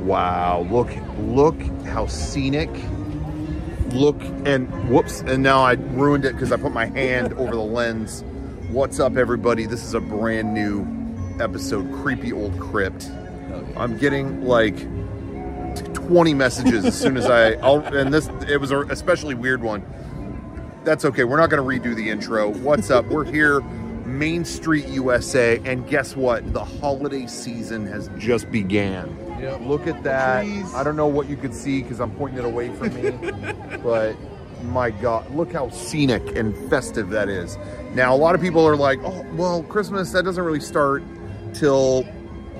Wow, look, look how scenic. Look, and whoops, and now I ruined it because I put my hand over the lens. What's up, everybody? This is a brand new episode, Creepy Old Crypt. Oh, I'm getting like 20 messages as soon as I, I'll, and this, it was a especially weird one. That's okay. We're not going to redo the intro. What's up? We're here, Main Street, USA, and guess what? The holiday season has just began. Yep. Look at that. Trees. I don't know what you could see because I'm pointing it away from me, but my God, look how scenic and festive that is. Now, a lot of people are like, oh, well, Christmas, that doesn't really start till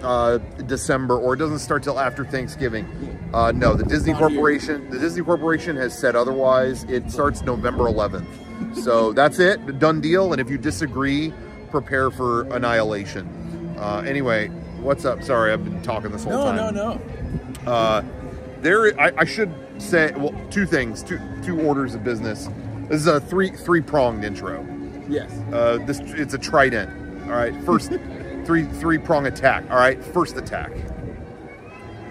uh, December or it doesn't start till after Thanksgiving. Uh, no, the Disney Corporation, the Disney Corporation has said otherwise. It starts November 11th. So that's it, done deal. And if you disagree, prepare for annihilation. Uh, anyway, what's up? Sorry, I've been talking this whole No, time. no, no. No. Uh, there, I, I should say, well, two things, two two orders of business. This is a three three pronged intro. Yes. Uh, this it's a trident. All right, first three three prong attack. All right, first attack.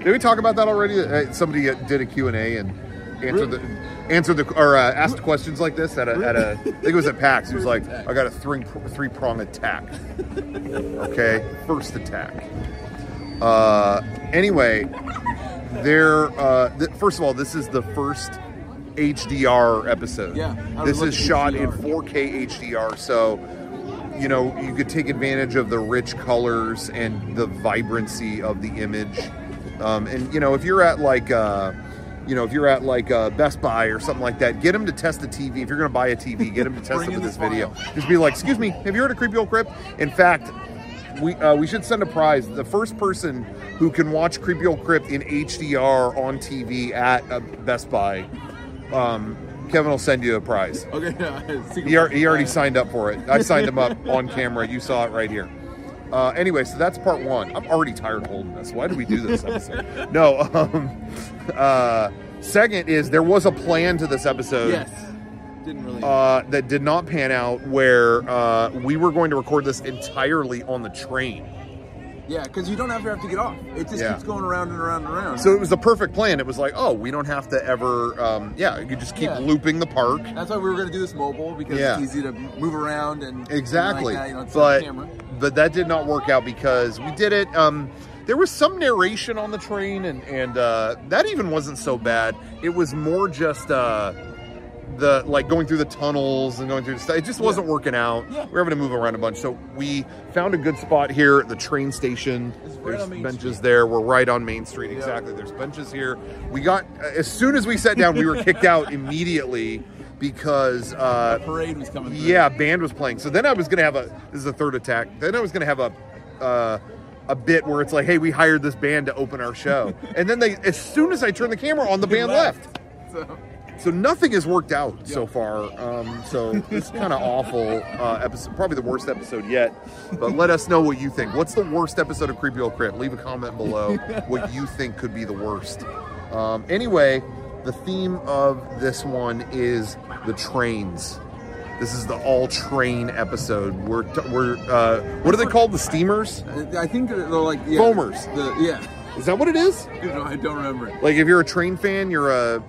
Did we talk about that already? Uh, Somebody uh, did a Q and A and answered the answered the or uh, asked questions like this at a, at a I think it was at PAX. He was like, I got a three three prong attack. Okay, first attack. Uh, anyway, there. Uh, th- first of all, this is the first HDR episode. Yeah, this is shot in 4K HDR, so you know you could take advantage of the rich colors and the vibrancy of the image. Um, and you know, if you're at like. Uh, you know, if you're at like uh, Best Buy or something like that, get them to test the TV. If you're going to buy a TV, get them to test it with this video. Just be like, "Excuse me, have you heard of Creepy Old Crypt?" In fact, we uh, we should send a prize. The first person who can watch Creepy Old Crypt in HDR on TV at uh, Best Buy, um, Kevin will send you a prize. Okay. He, he already signed up for it. I signed him up on camera. You saw it right here. Uh, anyway, so that's part one. I'm already tired of holding this. Why do we do this episode? no. Um, uh, second is there was a plan to this episode Yes. Didn't really. uh, that did not pan out where uh, we were going to record this entirely on the train. Yeah, because you don't ever have to get off. It just Yeah. keeps going around and around and around. So it was the perfect plan. It was like, oh, we don't have to ever, um, yeah, you could just keep Yeah. looping the park. That's why we were going to do this mobile because Yeah. it's easy to move around and Exactly. Like that, you know, but camera. but that did not work out because we did it. Um, there was some narration on the train, and and uh, that even wasn't so bad. It was more just uh, the like going through the tunnels and going through the stuff. It just wasn't working out. Yeah. We were having to move around a bunch, so we found a good spot here at the train station. Right There's benches Street. there. We're right on Main Street. Yeah. Exactly. There's benches here. We got as soon as we sat down, we were kicked out immediately because. Uh, The parade was coming. through. yeah, band was playing. So then I was gonna have a. This is the third attack. Then I was gonna have a. Uh, a bit where it's like, hey, we hired this band to open our show, and then they, as soon as I turned the camera on, the band left. So, So nothing has worked out so far. Um, so it's kind of awful uh, episode, probably the worst episode yet. But let us know what you think. What's the worst episode of Creepy Old Crypt? Leave a comment below what you think could be the worst. Um, anyway, the theme of this one is the trains. This is the all train episode. We're we're uh, what are they called? The steamers? I think they're like yeah, Foamers. The, yeah. Is that what it is? Know, I don't remember. it. Like if you're a train fan, you're a.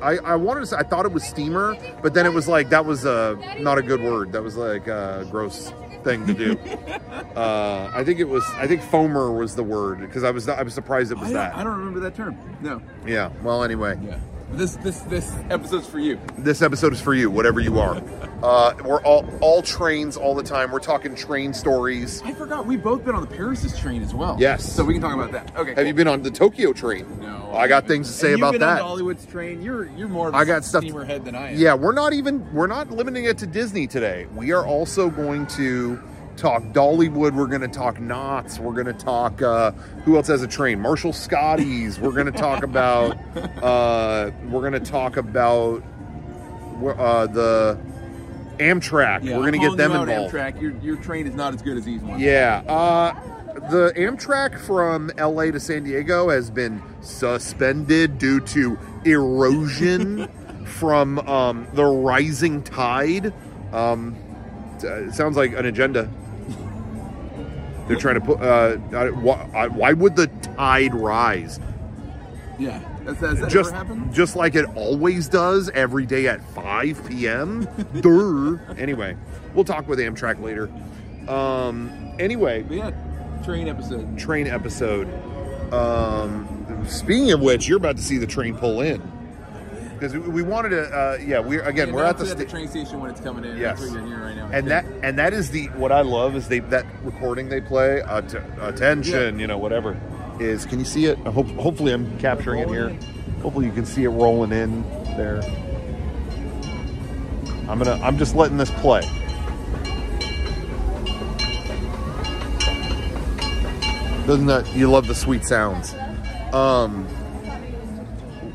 I, I wanted to say I thought it was steamer, but then it was like that was a not a good word. That was like a gross thing to do. uh, I think it was. I think foamer was the word because I was I was surprised it was don't, that. I don't remember that term. No. Yeah. Well, anyway, Yeah. This this this episode's for you. this episode is for you, whatever you are. Uh, we're all all trains all the time. We're talking train stories. I forgot we've both been on the Paris' train as well. Yes. So we can talk about that. Okay. Have you been on the Tokyo train? No. I got things to say about been that. On Dollywood's train. You're you're more of a I got stuff- steamer head than I am. Yeah, we're not even we're not limiting it to Disney today. We are also going to talk Dollywood. We're going to talk Knott's. We're going to talk uh, who else has a train? Marshall Scotty's. We're going to talk about uh, we're going to talk about uh, the Amtrak. Yeah, we're going to I'm get them calling you out, involved. Amtrak. Your your train is not as good as these ones. Yeah. Uh, the Amtrak from LA to San Diego has been suspended due to erosion from um, the rising tide. Um, it sounds like an agenda. They're trying to put. Uh, uh, why, why would the tide rise? Yeah. That's, has that just ever happened? just like it always does every day at 5 p.m. Durr. Anyway, we'll talk with Amtrak later. Um, anyway, But yeah. Train episode. train episode. Um, speaking of which, you're about to see the train pull in because we- we wanted to. Uh, yeah, we're again Yeah, we're at the, it sta- train station when it's coming in. Yes. That's what you're hearing right now. and that and that is the what I love is they that recording they play att- attention you know whatever is can you see it I hope hopefully I'm capturing it here hopefully you can see it rolling in there I'm gonna I'm just letting this play doesn't that you love the sweet sounds um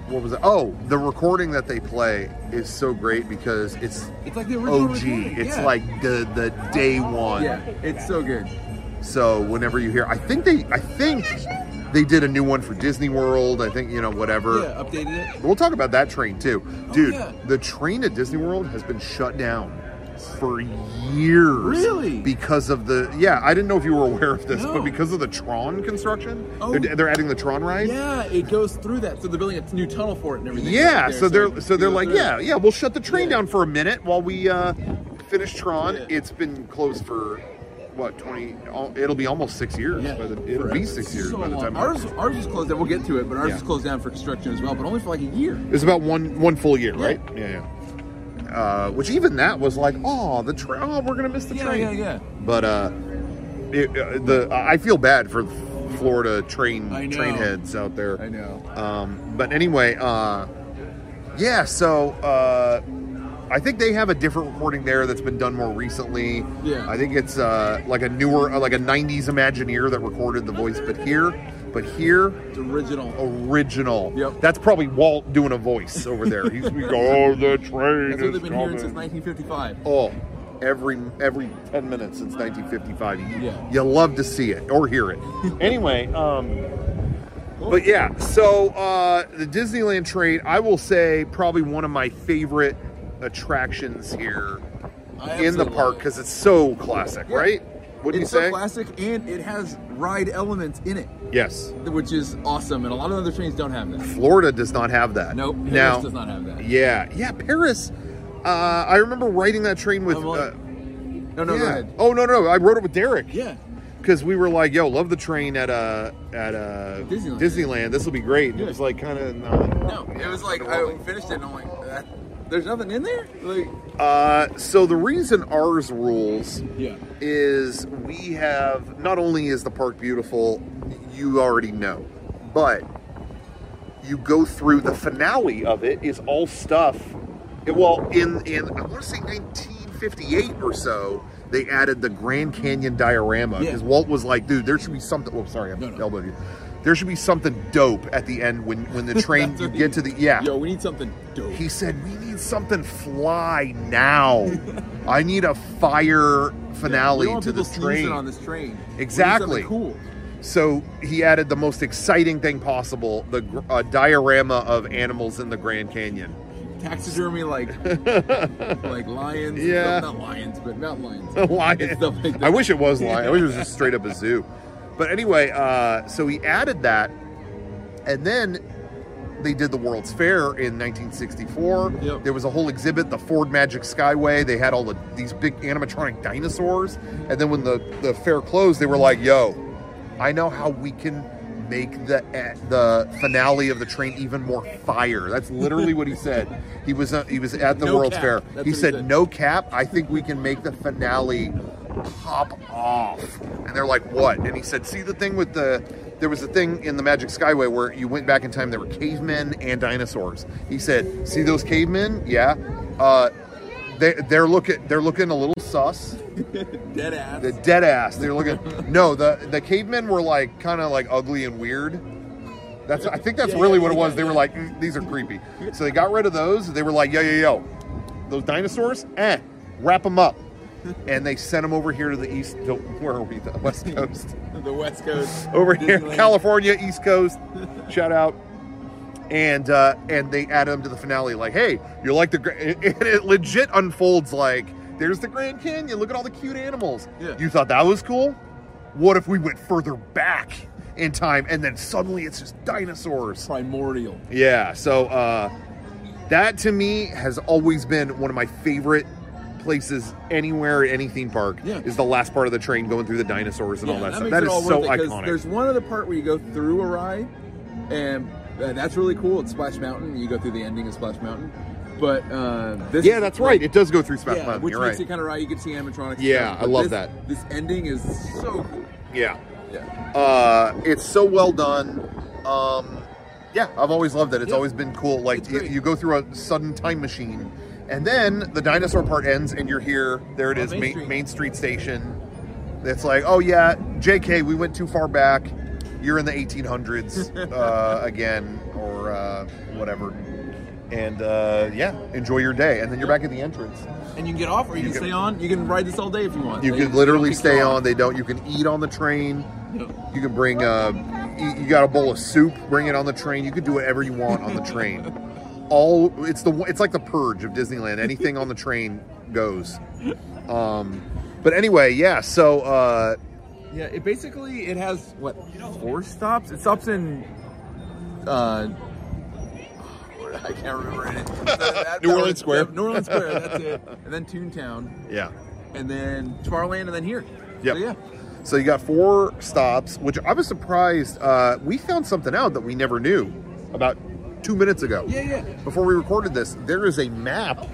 what was it oh the recording that they play is so great because it's It's like the original OG. recording, It's yeah. like the the day one. Yeah, it's so good. So whenever you hear, I think they, I think they did a new one for Disney World. I think you know whatever. Yeah, updated it. We'll talk about that train too, dude. Oh, yeah. The train at Disney World has been shut down for years. Really? Because of the yeah, I didn't know if you were aware of this, No. but because of the Tron construction, Oh. they're, they're adding the Tron ride. Yeah, it goes through that. So they're building a new tunnel for it and everything. Yeah, right so they're so it they're like, yeah, yeah, we'll shut the train Yeah. down for a minute while we uh, finish Tron. Yeah. It's been closed for what twenty? It'll be almost six years. Yeah, By the, it'll be six years So by the time. Ours, ours is closed down. We'll get to it, but ours Yeah. was closed down for construction as well, but only for like a year. It's about one one full year, Yeah. right? Yeah, yeah. Uh, which even that was like, oh, the train. Oh, we're gonna miss the Yeah, train. yeah, yeah. But uh, it, uh, the I feel bad for Florida train train heads out there. I know. Um, but anyway, uh, yeah. So uh, I think they have a different recording there that's been done more recently. Yeah. I think it's uh, like a newer, uh, like a '90s Imagineer that recorded the voice. But here, but here, It's original. original. Yep. That's probably Walt doing a voice over there. He's we go, oh, the train That's what they've been hearing since 1955. Oh, every every ten minutes since 1955. You, Yeah. you love to see it or hear it. anyway, um, but yeah. So uh, the Disneyland train, I will say, probably one of my favorite attractions here in the park because it's so classic, Yeah. right? Wouldn't it's you say? so classic, and it has ride elements in it, yes. which is awesome. And a lot of other trains don't have that. Florida does not have that. Nope, Paris now, does not have that. Yeah, yeah, Paris. Uh, I remember riding that train with. I'm like- uh, No, no, yeah. Oh no, no, I rode it with Derek. Yeah, because we were like, "Yo, love the train at uh at uh Disneyland. Disneyland. This will be great." And It was like kind of no. no, it was like I finished it, and I'm like, that, there's nothing in there. Like, Uh, so the reason ours rules yeah, is we have not only is the park beautiful, you already know, but you go through the finale of it is all stuff. It, well, in in I want to say 1958 or so, they added the Grand Canyon diorama Yeah. because Walt was like, "Dude, there should be something." Oh, sorry, I'm No, no. elbowed you. There should be something dope at the end when when the train you get to the yeah. Yo, we need something dope. He said, "We need something fly now. I need a fire finale don't to the train." on this train. Exactly. Cool. So he added the most exciting thing possible: the uh, diorama of animals in the Grand Canyon. Taxidermy like like lions. Yeah. not lions, but not lions. A lion. And stuff like. I wish it was lion. I wish it was just straight up a zoo. But anyway, uh, so he added that, and then they did the World's Fair in 1964. Yep. There was a whole exhibit, the Ford Magic Skyway. They had all the these big animatronic dinosaurs, and then when the the fair closed, they were like, "Yo, I know how we can." Make the eh, the finale of the train even more fire. That's literally what he said. He was uh, he was at the No World's cap. Fair. He what he said, said. "No cap. I think we can make the finale pop off. And they're like, what? And he said, see the thing with the, there was a thing in the Magic Skyway where you went back in time, there were cavemen and dinosaurs. He said, see those cavemen? Yeah. Uh, they, they're looking, they're looking a little sus. Dead ass. The dead ass. They're looking, no, the, the cavemen were like, kind of like ugly and weird. That's, I think that's Yeah, really yeah, what it yeah, was. They were like, "Mm, these are creepy. So they got rid of those. They were like, yo, yo, yo, those dinosaurs, eh, wrap them up. And they sent them over here to the east. To, where are we? The west coast. the West Coast. over here, Disneyland. California, East Coast. Shout out. And uh, and they add them to the finale. Like, hey, you're like the. And it legit unfolds like, there's the Grand Canyon. Look at all the cute animals. Yeah. You thought that was cool? What if we went further back in time, and then suddenly it's just dinosaurs. Primordial. Yeah, so uh, that to me has always been one of my favorite places anywhere, at any theme park. Yeah. Is the last part of the train going through the dinosaurs and all that, stuff. That is so iconic. There's one other part where you go through a ride, and uh, that's really cool. It's Splash Mountain. You go through the ending of Splash Mountain. But uh, this yeah, that's right. It does go through Splash yeah, Mountain. which You're makes right. it kind of right. You to see animatronics. Yeah, I love this- that. This ending is so cool. Yeah. Yeah. Uh, it's so well done. Um, yeah, I've always loved it. It's Yeah. always been cool. Like you go through a sudden time machine, and then the dinosaur part ends, and you're here. There it On is, Main Main, Street. Main Street Station. It's like, oh yeah, J.K., we went too far back. You're in the 1800s uh, again, or uh, whatever. And uh, yeah, enjoy your day, and then you're back at the entrance. And you can get off, or you, You can can- stay on. You can ride this all day if you want. You They- can literally stay on. They don't. You can eat on the train. Yep. You can bring uh you- you got a bowl of soup, bring it on the train. You could do whatever you want on the train. All it's the it's like the purge of Disneyland. Anything on the train goes. Um but anyway, yeah, so uh Yeah, it basically it has what four stops. It stops in. Uh, I can't remember it. That- New that Orleans was- Square. New Orleans Square. That's it. And then Toontown, yeah. and then Tomorrowland, and then here. Yep. So, yeah. So you got four stops, which I was surprised uh we found something out that we never knew about 2 minutes ago. Yeah, yeah. Before we recorded this, there is a map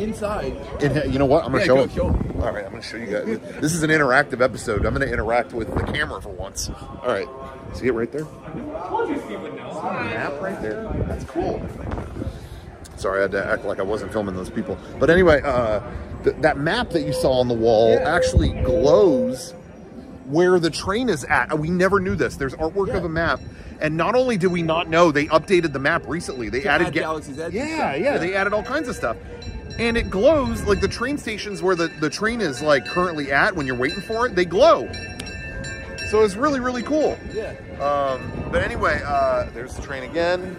Inside. You know what? I'm gonna Yeah, show, go show. All right, I'm gonna show you guys. This is an interactive episode. I'm gonna interact with the camera for once. All right, see it right there. Map right there. That's cool. Sorry, I had to act like I wasn't filming those people. But anyway, uh, th- that map that you saw on the wall Yeah. actually glows where the train is at. We never knew this. There's artwork of a map. And not only did we not know, they updated the map recently. They To added add ga- Galaxy's Edge Yeah, yeah, Yeah. they added all kinds of stuff. And it glows like the train stations where the, the train is like currently at when you're waiting for it, they glow. So it's really, really cool. Yeah. Um, but anyway, uh, there's the train again.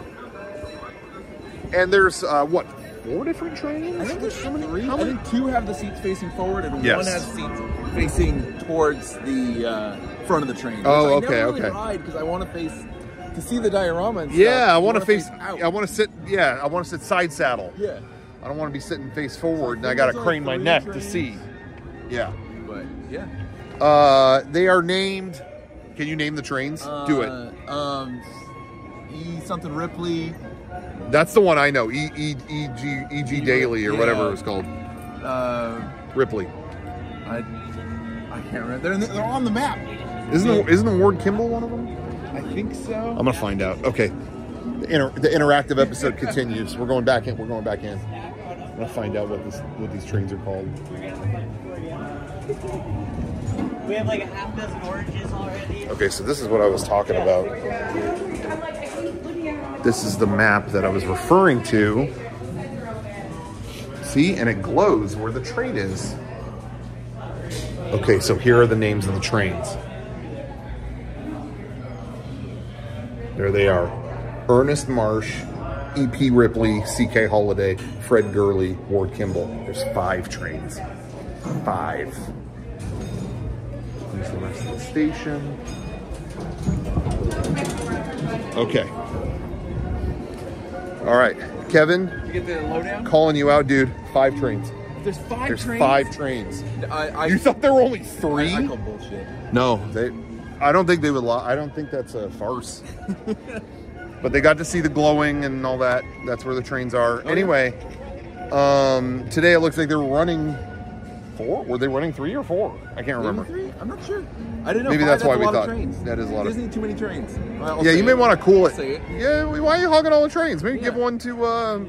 And there's uh, what, four different trains? I think there's How many- three. how I many- think two have the seats facing forward, and Yes. one has seats facing towards the uh, front of the train. Oh, I okay, never really okay. ride because I want to face to see the diorama. And Yeah, stuff, I want to wanna face. out. I want to sit. Yeah, I want to sit side saddle. Yeah, I don't want to be sitting face forward, and I got to crane my neck to see. Yeah. but yeah. Uh, they are named. Can you name the trains? Do it. Uh, Um, E something Ripley. That's the one I know. E E E G E G Daily or whatever it was called. Uh, Ripley. I I can't remember. They're in the, they're on the map. Isn't the, isn't Ward Kimball one of them? I think so. I'm gonna find out. Okay. The, inter, the interactive episode continues. We're going back in. We're going back in. I'm gonna find out what this what these trains are called. We have like a half dozen oranges already. Okay, so this is what I was talking about. This is the map that I was referring to. See, and it glows where the train is. Okay, so here are the names of the trains. There they are Ernest Marsh, E.P. Ripley, C.K. Holliday, Fred Gurley, Ward Kimball. There's five trains. Five. Here's the rest of the station. Okay. All right, Kevin, You get the lowdown. calling you out, dude. Five trains. There's five There's trains. five trains. I, I, You thought there were only I, three? I call bullshit. No, they. I don't think they would lie. I don't think that's a farce. but they got to see the glowing and all that. That's where the trains are. yeah. anyway, um, today it looks like they're running four. Were they running three or four? I can't remember. three? I'm not sure. I didn't know. Maybe Five, that's why we thought- trains. that is a lot of- Disney too many trains. I'll Yeah, you may want to cool it. It. Yeah, why are you hogging all the trains? Maybe give one to uh,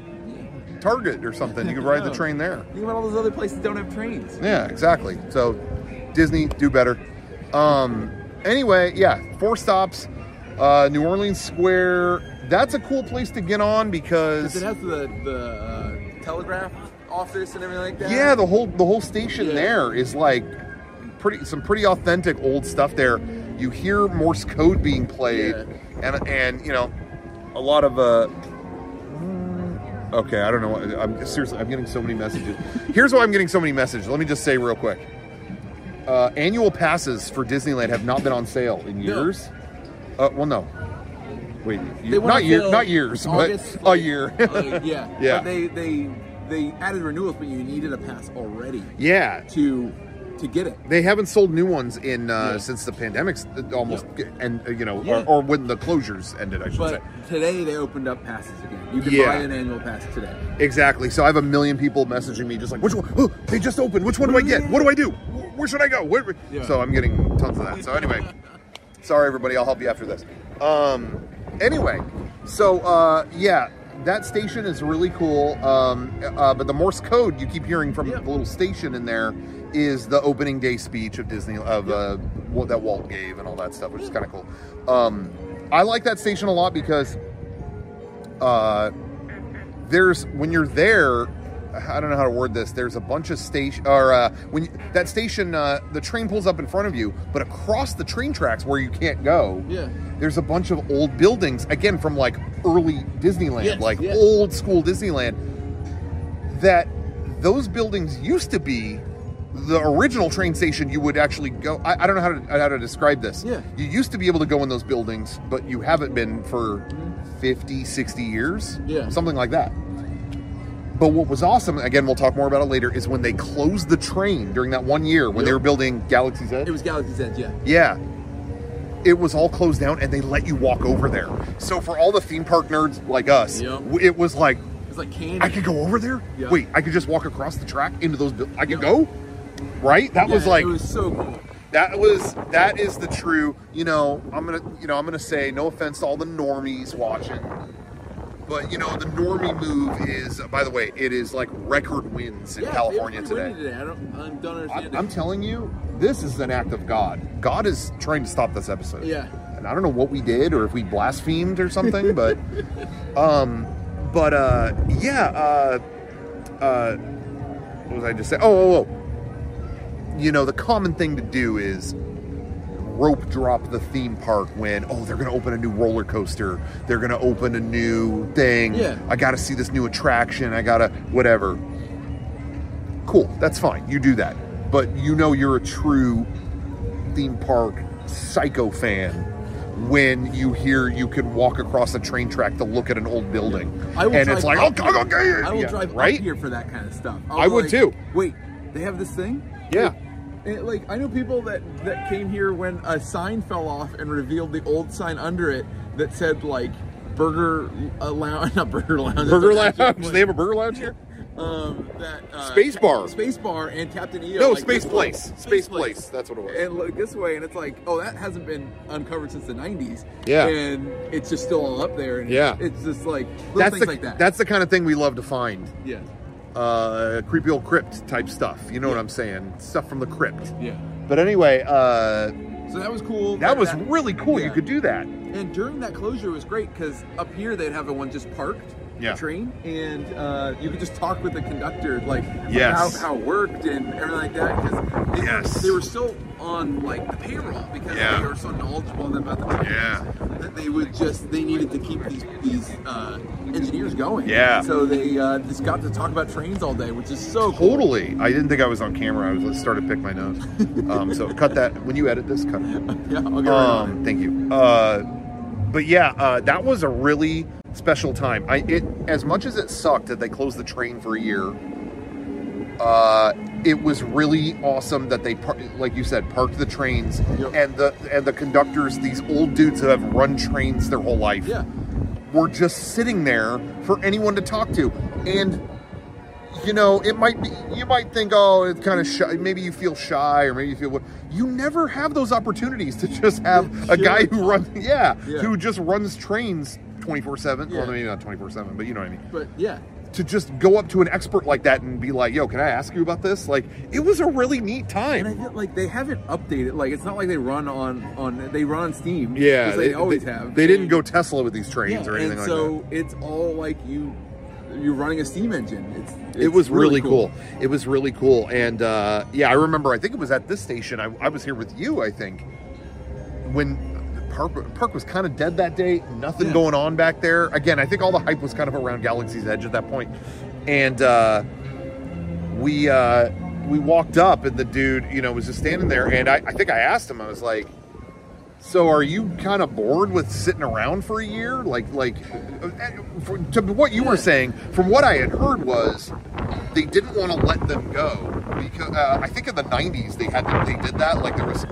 Target or something. You could ride the train there. Think about all those other places that don't have trains. Yeah, exactly. So Disney, do better. Um, anyway, yeah, four stops. Uh, New Orleans Square. That's a cool place to get on because it has the the uh, telegraph office and everything like that. yeah, the whole the whole station Yeah. there is like pretty some pretty authentic old stuff there. You hear Morse code being played, and and you know a lot of uh. Okay, I don't know. I'm seriously. I'm getting so many messages. Here's why I'm getting so many messages. Let me just say real quick. Uh, annual passes for Disneyland have not been on sale in No. years. Uh, well, no. Wait, wanna not year, not years, August, but a year. uh, yeah, Yeah. But they they they added renewals, but you needed a pass already yeah, to to get it. they haven't sold new ones in uh, Yeah. since the pandemic's almost and uh, you know Yeah. or, or when the closures ended, I should But say. today they opened up passes again. You can Yeah. buy an annual pass today. Exactly. So I have a million people messaging me just like, which one? Oh, they just opened. Which one do I get? What do I do? Wh- Where should I go? Where? Yeah. So I'm getting tons of that. So anyway, sorry everybody. I'll help you after this. Um, anyway, so uh, yeah, that station is really cool. Um, uh, but the Morse code you keep hearing from Yeah. the little station in there is the opening day speech of Disney of uh, what that Walt gave and all that stuff, which is kind of cool. Um, I like that station a lot because uh, there's when you're there i don't know how to word this there's a bunch of station or uh, when you, that station uh, the train pulls up in front of you but across the train tracks where you can't go Yeah. there's a bunch of old buildings again from like early disneyland Yes, like yes. old school disneyland that those buildings used to be the original train station you would actually go I, I don't know how to how to describe this Yeah. you used to be able to go in those buildings but you haven't been for 50 60 years Yeah. something like that but what was awesome again we'll talk more about it later is when they closed the train during that one year when they were building galaxy's edge It was Galaxy's Edge, yeah. yeah. It was all closed down and they let you walk over there. So for all the theme park nerds like us, Yep. it was like, like candy. I could go over there? Yeah. Wait, I could just walk across the track into those I could Yep. go? Right? That was like it was so cool. that was that is the true, you know, I'm to you know, I'm going to say no offense to all the normies watching. But you know, the normie move is by the way, it is like record wins in Yeah, California it was pretty today. windy I don't, I don't I, understand I'm telling you, this is an act of God. God is trying to stop this episode. Yeah. And I don't know what we did or if we blasphemed or something, but um but uh yeah, uh uh what was I just saying? Oh, oh, oh. You know, the common thing to do is rope drop the theme park when oh they're gonna open a new roller coaster they're gonna open a new thing Yeah. i gotta see this new attraction i gotta whatever cool that's fine you do that but you know you're a true theme park psycho fan when you hear you can walk across a train track to look at an old building I will and drive it's like oh, okay I will yeah, drive right here for that kind of stuff. I'll I would like, too. Wait, they have this thing? Yeah. Wait, and, like I know people that that came here when a sign fell off and revealed the old sign under it that said like burger uh, lounge, not burger lounge. burger lounge they have a burger lounge here um, that uh, Space Bar. Space Bar, and Captain EO. no like, space place way. space place that's what it was And look this way, and it's like, oh, that hasn't been uncovered since the '90s. Yeah. and it's just still all up there. And Yeah. it's just like little that's things the like that. that's the kind of thing we love to find yeah, uh creepy old crypt type stuff. You know what i'm saying? Stuff from the crypt. Yeah. but anyway uh So that was cool. that was really cool. You could do that. And during that closure, it was great because up here they'd have the one just parked, Yeah. the train, and uh, you could just talk with the conductor, like Yes. how, how it worked and everything like that. Because they, Yes. they were still on like the payroll because Yeah. they were so knowledgeable about the trains Yeah. that they would just they needed to keep these these uh, engineers going. Yeah. So they uh, just got to talk about trains all day, which is so cool. totally i didn't think i was on camera i was started to pick my nose um so cut that when you edit this cut it Yeah, I'll get right on um thank you uh but yeah uh that was a really special time i it as much as it sucked that they closed the train for a year uh it was really awesome that they par- like you said parked the trains Yep. and the and the conductors these old dudes who have run trains their whole life. Yeah. were just sitting there for anyone to talk to and you know it might be you might think oh it's kind of shy maybe you feel shy or maybe you feel what you never have those opportunities to just have a guy who runs yeah, Yeah. who just runs trains 24-7 Yeah. well maybe not 24-7 but you know what i mean But yeah. to just go up to an expert like that and be like yo can i ask you about this like it was a really neat And I time feel like they haven't updated. Like it's not like they run on on they run on Steam. Yeah. they, always have. they didn't go tesla with these trains Yeah, or anything like so that So it's all like you you're running a steam engine. It's, it was really, cool. It was really cool, and uh, yeah, I remember. I think it was at this station. I, I was here with you. I think when park park was kind of dead that day. Nothing Yeah. going on back there. Again, I think all the hype was kind of around Galaxy's Edge at that point. point, and uh, we uh, we walked up, and the dude, you know, was just standing there, and I, I think I asked him. I was like, So are you kind of bored with sitting around for a year? Like, like, for, to what you were saying, from what I had heard was they didn't want to let them go because uh, I think in the '90s they had they did that. Like there was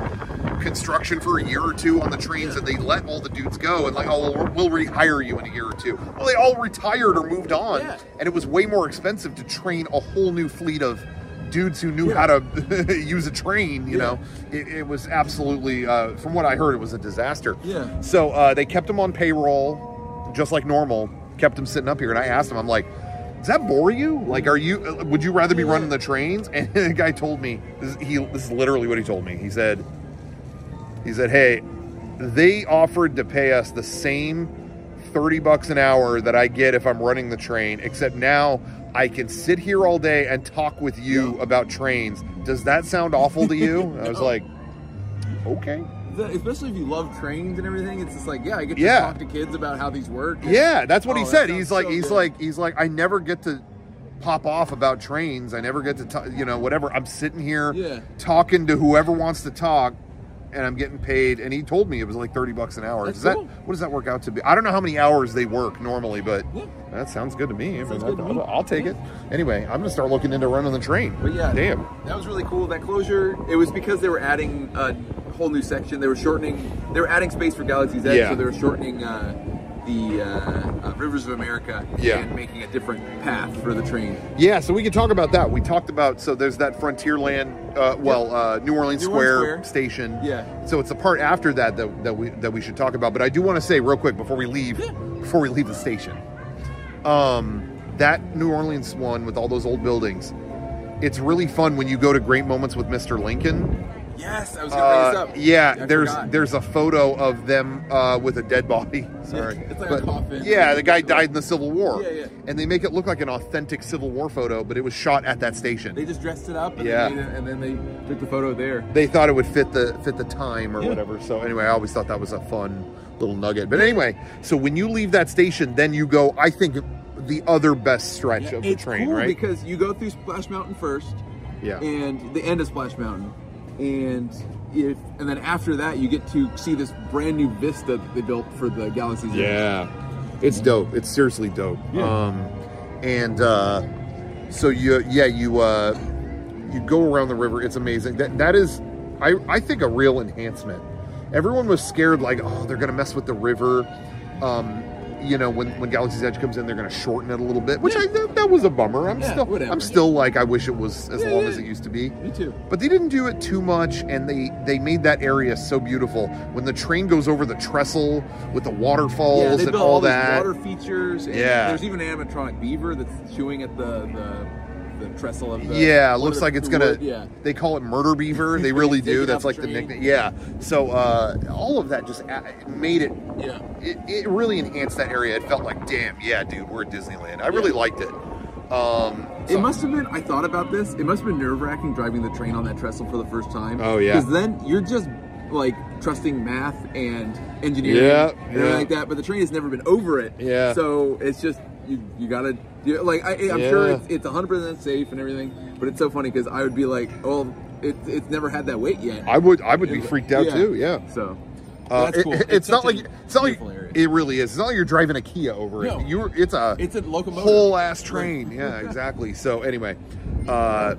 construction for a year or two on the trains, and they let all the dudes go and like, oh, well, we'll rehire you in a year or two. Well, they all retired or moved on, Yeah. and it was way more expensive to train a whole new fleet of dudes who knew Yeah. how to use a train. You Yeah. know, it, it was absolutely, uh, from what I heard, it was a disaster. Yeah. So uh, they kept him on payroll, just like normal. Kept him sitting up here, and I asked him, I'm like, "Does that bore you? Like, are you? uh, Would you rather be Yeah. running the trains?" And the guy told me, this is, he, this is literally what he told me. He said, he said, "Hey, they offered to pay us the same 30 bucks an hour that I get if I'm running the train, except now I can sit here all day and talk with you about trains. Does that sound awful to you?" I was like, "Okay." The- especially if you love trains and everything, it's just like, yeah, I get to Yeah. talk to kids about how these work. Yeah, that's what Oh, he said. He's like, so he's good. like, he's like, I never get to pop off about trains. I never get to, t- you know, whatever. I'm sitting here Yeah. talking to whoever wants to talk, and I'm getting paid. And he told me it was like thirty bucks an hour. That's does that what does that work out to be? I don't know how many hours they work normally, but Yeah. that sounds good to me. I mean, good to I'll, me. I'll take Yeah. it. Anyway, I'm gonna start looking into running the train. But yeah, damn. that was really cool. That closure, it was because they were adding a whole new section. They were shortening, they were adding space for Galaxy's Edge, Yeah. so they were shortening uh, the uh, uh, Rivers of America Yeah. and making a different path for the train. Yeah, so we can talk about that. We talked about so there's that Frontierland, uh, well, uh, New Orleans New Square, Square. station. Yeah. So it's the part after that that, that we that we should talk about. But I do want to say real quick before we leave, before we leave the station, um, that New Orleans one with all those old buildings. It's really fun when you go to Great Moments with Mr. Lincoln. Yes, I was gonna bring Uh, this up. yeah, I there's forgot. there's a photo of them uh, with a dead body. Sorry, it's like a coffin. Yeah, the guy died in the Civil War. Yeah, yeah. And they make it look like an authentic Civil War photo, but it was shot at that station. They just dressed it up, and, Yeah. it, and then they took the photo there. they thought it would fit the fit the time or Yeah. whatever. So anyway, I always thought that was a fun little nugget. But anyway, so when you leave that station, then you go. I think the other best stretch of the it's train, cool right? because you go through Splash Mountain first, yeah. and the end of Splash Mountain, and if and then after that you get to see this brand new vista that they built for the Galaxy's Edge. Yeah, it's dope. It's seriously dope. Yeah. Um, and uh, so you, yeah, you uh, you go around the river. It's amazing. That that is, I I think a real enhancement. Everyone was scared, like, oh, they're gonna mess with the river. Um, you know, when when Galaxy's Edge comes in, they're gonna shorten it a little bit, which I that, that was a bummer. I'm Yeah, still whatever. I'm still like I wish it was as Yeah, long yeah. as it used to be. Me too. But they didn't do it too much, and they they made that area so beautiful. When the train goes over the trestle with the waterfalls Yeah, and all all that, water features. And Yeah. there's even an animatronic beaver that's chewing at the the, the trestle of the. yeah, looks the- like it's gonna. wood, Yeah. They call it murder beaver. They really do. That's like the nickname. Yeah. So uh, all of that just made it. Yeah. It, it really enhanced that area. It felt like, damn, yeah, dude, we're at Disneyland. I really Yeah. liked it. Um, It must have been. I thought about this. It must have been nerve wracking driving the train on that trestle for the first time. Oh, yeah. Because then you're just like trusting math and engineering Yeah, and yeah. like that. But the train has never been over it. Yeah. So it's just you. You gotta. You, like I, I'm sure it's, it's 100 percent safe and everything. But it's so funny because I would be like, oh, it, it's never had that weight yet. I would I would be freaked out Yeah. too. Yeah. So. Uh, cool. it- it's, not like it's not like area. it really is. It's not like you're driving a Kia over No. it. You it's a It's a locomotive. whole ass train. Yeah, exactly. So anyway, uh,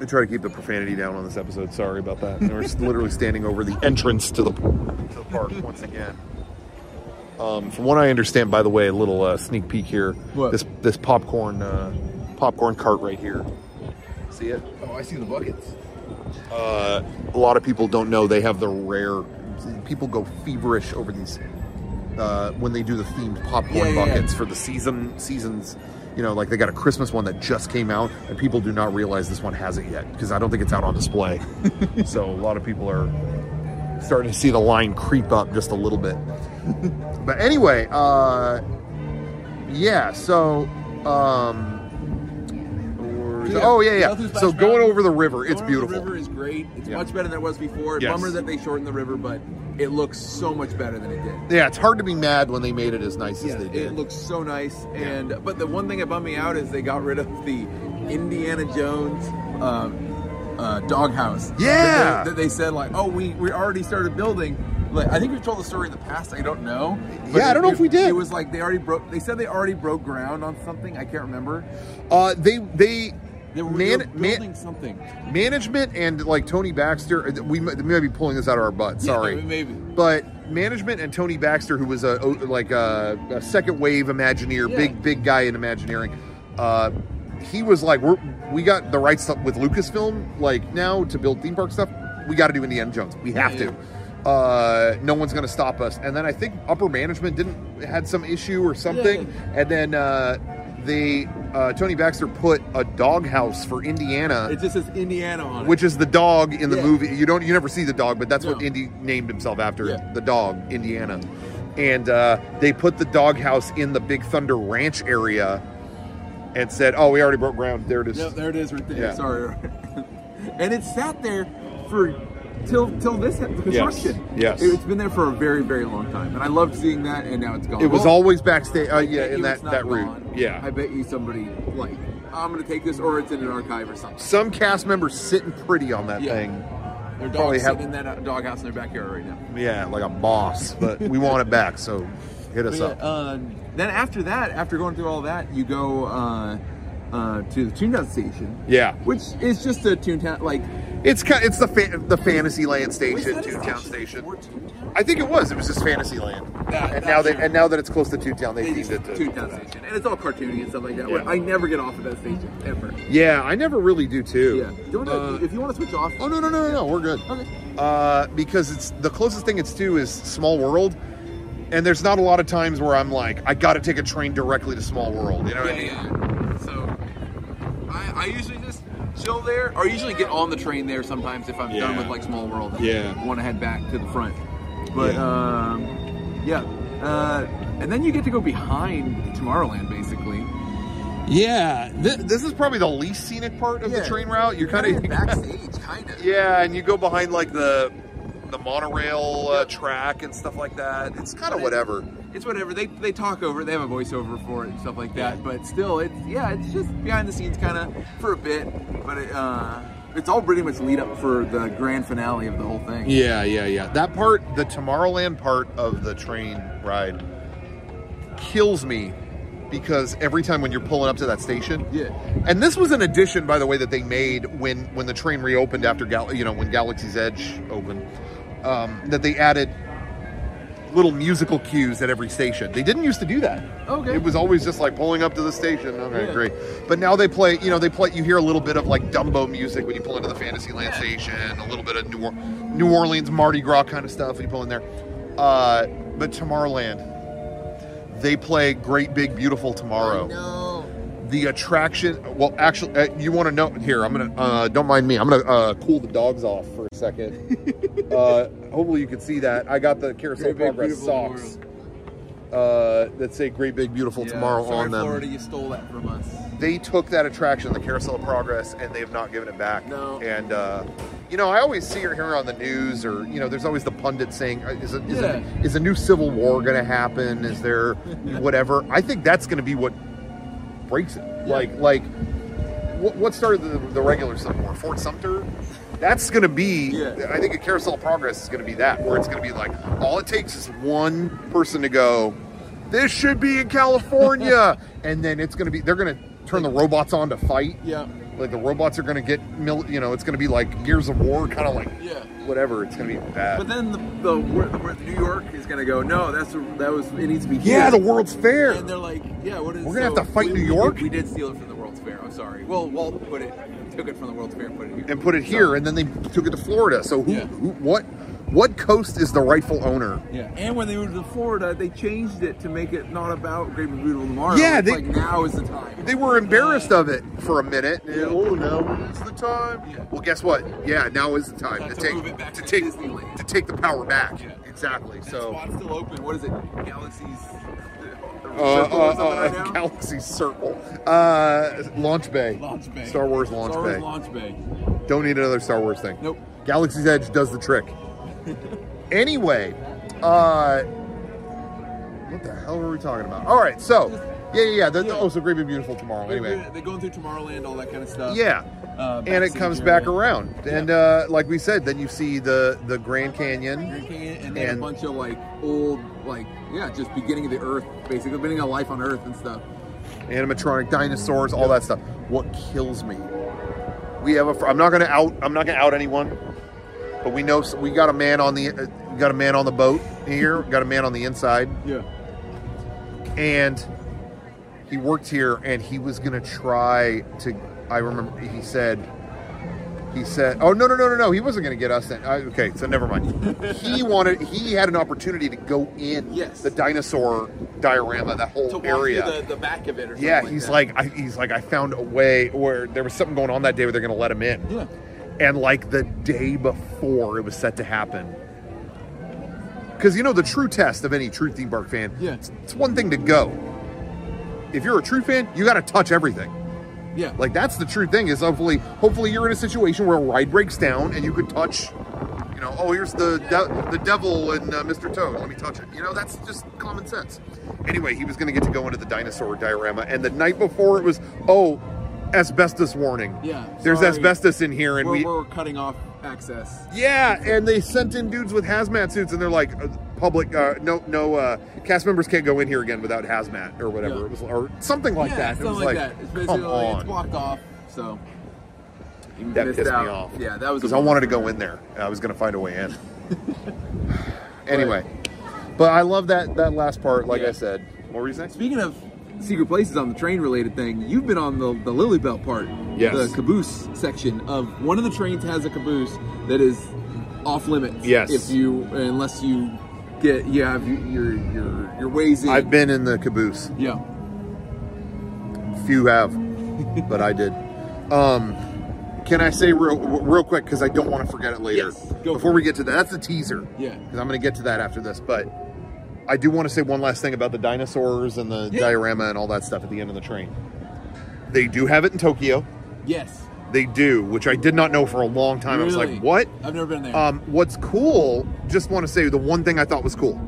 I try to keep the profanity down on this episode. Sorry about that. We're literally standing over the entrance to the to the park once again. Um, from what I understand, by the way, a little uh, sneak peek here. What? This this popcorn uh, popcorn cart right here. See it? Oh, I see the buckets. uh, a lot of people don't know they have the rare. People go feverish over these uh, when they do the themed popcorn Yeah, yeah, yeah. buckets for the season seasons. You know, like they got a Christmas one that just came out, and people do not realize this one hasn't yet because I don't think it's out on display. so a lot of people are starting to see the line creep up just a little bit. But anyway, uh, yeah. So. Um, Yeah. oh yeah, yeah. Go through Splash So going over the river, it's beautiful. The river is great. It's Yeah. much better than it was before. Yes. Bummer that they shortened the river, but it looks so much better than it did. Yeah, it's hard to be mad when they made it as nice Yeah, as they did. it looks so nice. And but the one thing that bummed me out is they got rid of the Indiana Jones um, uh, doghouse. that they- Yeah. that they, said like, oh, we we already started building. Like I think we've told the story in the past. I don't know. Yeah, I don't know it- if we did. It was like they already broke. They said they already broke ground on something. I can't remember. Uh, they they They were, man, they were man- building something. management and like Tony Baxter. uh, We we might be pulling this out of our butt. Sorry, Yeah, maybe. but management and Tony Baxter, who was a like a, a second wave Imagineer, Yeah. big big guy in Imagineering. Uh, he was like, We're, we got the rights with Lucasfilm. Like now to build theme park stuff, we got to do Indiana Jones. We have Yeah, to. Uh, no one's going to stop us. And then I think upper management didn't had some issue or something, and then uh, they uh, Tony Baxter put a doghouse for Indiana It just says Indiana on it. which is the dog in the Yeah. movie. You don't, you never see the dog, but that's what Indy named himself after Yeah. the dog, Indiana. And uh, they put the doghouse in the Big Thunder Ranch area, and said, "Oh, we already broke ground. There it is." Yep, there it is right there. Yeah. Sorry. and it sat there for till till this construction. yes. It's been there for a very very long time, and I loved seeing that. And now it's gone. It was Well, always backstage. Uh, yeah, in that that route. Yeah. I bet you somebody like I'm gonna take this, or it's in an archive or something. Some cast members sitting pretty on that Yeah. thing. Their Probably dog's have- in that uh, doghouse in their backyard right now. Yeah, like a boss. But we want it back, so hit us But up. uh, then after that, after going through all that, you go uh, uh, to the Toontown station. Yeah. Which is just a Toontown like It's kind. It's the fa- the Fantasyland station, that a Toontown station Station. before Toontown? I think it was. It was just Fantasyland. That- and now that and now that it's close to Toontown, they They themed it to Toontown Station, and it's all cartoony and stuff like that. Yeah. I never get off of that station ever. Yeah, I never really do too. Yeah. Do you wanna, Uh, if you want to switch off, oh no no no no no, we're good. Okay. Uh, because it's the closest thing it's to is Small World, and there's not a lot of times where I'm like, I got to take a train directly to Small World. You know what I mean? Yeah. So I, I usually just chill there, or usually get on the train there sometimes if I'm done with like Small World. Yeah. Want to head back to the front, but Yeah. um, yeah. Uh, and then you get to go behind Tomorrowland, basically. Yeah, th- this is probably the least scenic part of the train route. You're kind of backstage, kind of. yeah, and you go behind like the the monorail uh, track and stuff like that. It's kind of whatever. It's whatever they they talk over. it, They have a voiceover for it and stuff like that. But still, it's yeah, it's just behind the scenes kind of for a bit. But it, uh, it's all pretty much lead up for the grand finale of the whole thing. Yeah, yeah, yeah. That part, the Tomorrowland part of the train ride, kills me because every time when you're pulling up to that station, Yeah. And this was an addition, by the way, that they made when when the train reopened after Gal- you know when Galaxy's Edge opened. Um, that they added little musical cues at every station. They didn't used to do that. Okay. It was always just like pulling up to the station. Okay, Yeah. great. But now they play. You know, they play. You hear a little bit of like Dumbo music when you pull into the Fantasyland station. A little bit of New, or- New Orleans Mardi Gras kind of stuff when you pull in there. Uh, but Tomorrowland, they play Great Big Beautiful Tomorrow No. the attraction well actually uh, you want to know here i'm gonna uh, don't mind me i'm gonna uh, cool the dogs off second. Uh, hopefully you can see that. I got the carousel Great progress Beautiful socks uh, that say great big beautiful tomorrow Sorry, on them. Florida, you stole that from us. they took that attraction the carousel of progress and they have not given it back. No. and uh, you know i always see or hear on the news or you know there's always the pundit saying uh, is a, is, Yeah. a, is a new civil war going to happen? Is there whatever? I think that's going to be what breaks it. Like like what, what started the, the regular civil war? Fort sumter that's going to be Yeah. i think a carousel of progress is going to be that where it's going to be like all it takes is one person to go this should be in california and then it's going to be they're going to turn the robots on to fight Yeah. like the robots are going to get mil- you know it's going to be like gears of war kind of like Yeah. whatever it's going to be bad But then the, the, where New York is gonna go. No, that's that was it needs to be here. yeah the world's fair And they're like, yeah, what is? We're gonna have to fight we- New we York? did- We did, steal it from the World's Fair. I'm sorry. Well, Walt put it, took it from the World's Fair, and put it here. and put it here and then they took it to florida so who, Yeah. who what what coast is the rightful owner Yeah. And when they moved to Florida, they changed it to make it not about Great Big Beautiful Tomorrow. Yeah, they- like now is the time. they were embarrassed of it for a minute. Yeah. Oh, now is the time. Yeah. Well, guess what? Yeah, now is the time Time to to take move it back to to take Disneyland. to take the power back. Yeah. Exactly. That So, spot's still open. What is it? Galaxies. Right uh, now? Galaxy Circle, uh, Launch Bay, Launch Bay. Star Wars Launch Star Wars Bay. Launch Bay. Don't need another Star Wars thing. Nope. Galaxy's Edge does the trick. anyway, uh, what the hell were we talking about? All right, so Yeah, yeah, yeah. The, Yeah. Oh, so Great Big Beautiful tomorrow. They're, Anyway. they're going through Tomorrowland, all that kind of stuff. Yeah. Uh, And it comes back around. And uh, like we said, then you see the, the Grand Canyon. Grand Canyon, and then And- a bunch of like old, like yeah, just beginning of the Earth, basically beginning of life on Earth and stuff. animatronic dinosaurs, all that stuff. What kills me? We have a. fr- I'm not gonna out. I'm not gonna out anyone, but we know we got a man on the. Uh, got a man on the boat here. Got a man on the inside, Yeah. and he worked here, and he was gonna try to. I remember he said. He said, "Oh no no no no no! He wasn't going to get us." Then. Uh, okay, so never mind. he wanted. He had an opportunity to go in Yes. the dinosaur diorama, that whole To area. the, the back of it or something Yeah, like he's that. like, I, he's like, I found a way where there was something going on that day where they're going to let him in. Yeah. And like the day before it was set to happen, because you know the true test of any true theme park fan. Yeah. it's, it's one thing to go. If you're a true fan, you got to touch everything. Yeah. Like that's the true thing. Is hopefully, hopefully you're in a situation where a ride breaks down and you could touch. You know, oh, here's the de- the devil and uh, Mr. Toad. Let me touch it. You know, that's just common sense. Anyway, he was going to get to go into the dinosaur diorama, and the night before it was, oh, asbestos warning. Yeah, there's asbestos in here, and we're, we. we're cutting off access. Yeah, and they sent in dudes with hazmat suits, and they're like, uh, public, uh, no, no, uh, cast members can't go in here again without hazmat or whatever Yeah. it was, or something like yeah, that. It something was like, that. It's basically come like, it's on. blocked off. So you That pissed me off. Yeah, that was because I wanted to go in there. I was going to find a way in. anyway, but I love that that last part. Like Yeah. I said, what were you saying? Speaking of secret places on the train related thing, you've been on the, the Lilly Belle part. Yes. The caboose section of one of the trains has a caboose that is off limits. Yes. If you unless you get you have your your your ways in. I've been in the caboose. yeah. Few have, but I did. Um, can I say real real quick because I don't want to forget it later. Yes, Before we get to that, that's the teaser. Yeah. because I'm going to get to that after this. But I do want to say one last thing about the dinosaurs and the Yeah. diorama and all that stuff at the end of the train. They do have it in Tokyo. Yes. They do, which I did not know for a long time. I was like, what? I've never been there. Um, what's cool, just want to say the one thing I thought was cool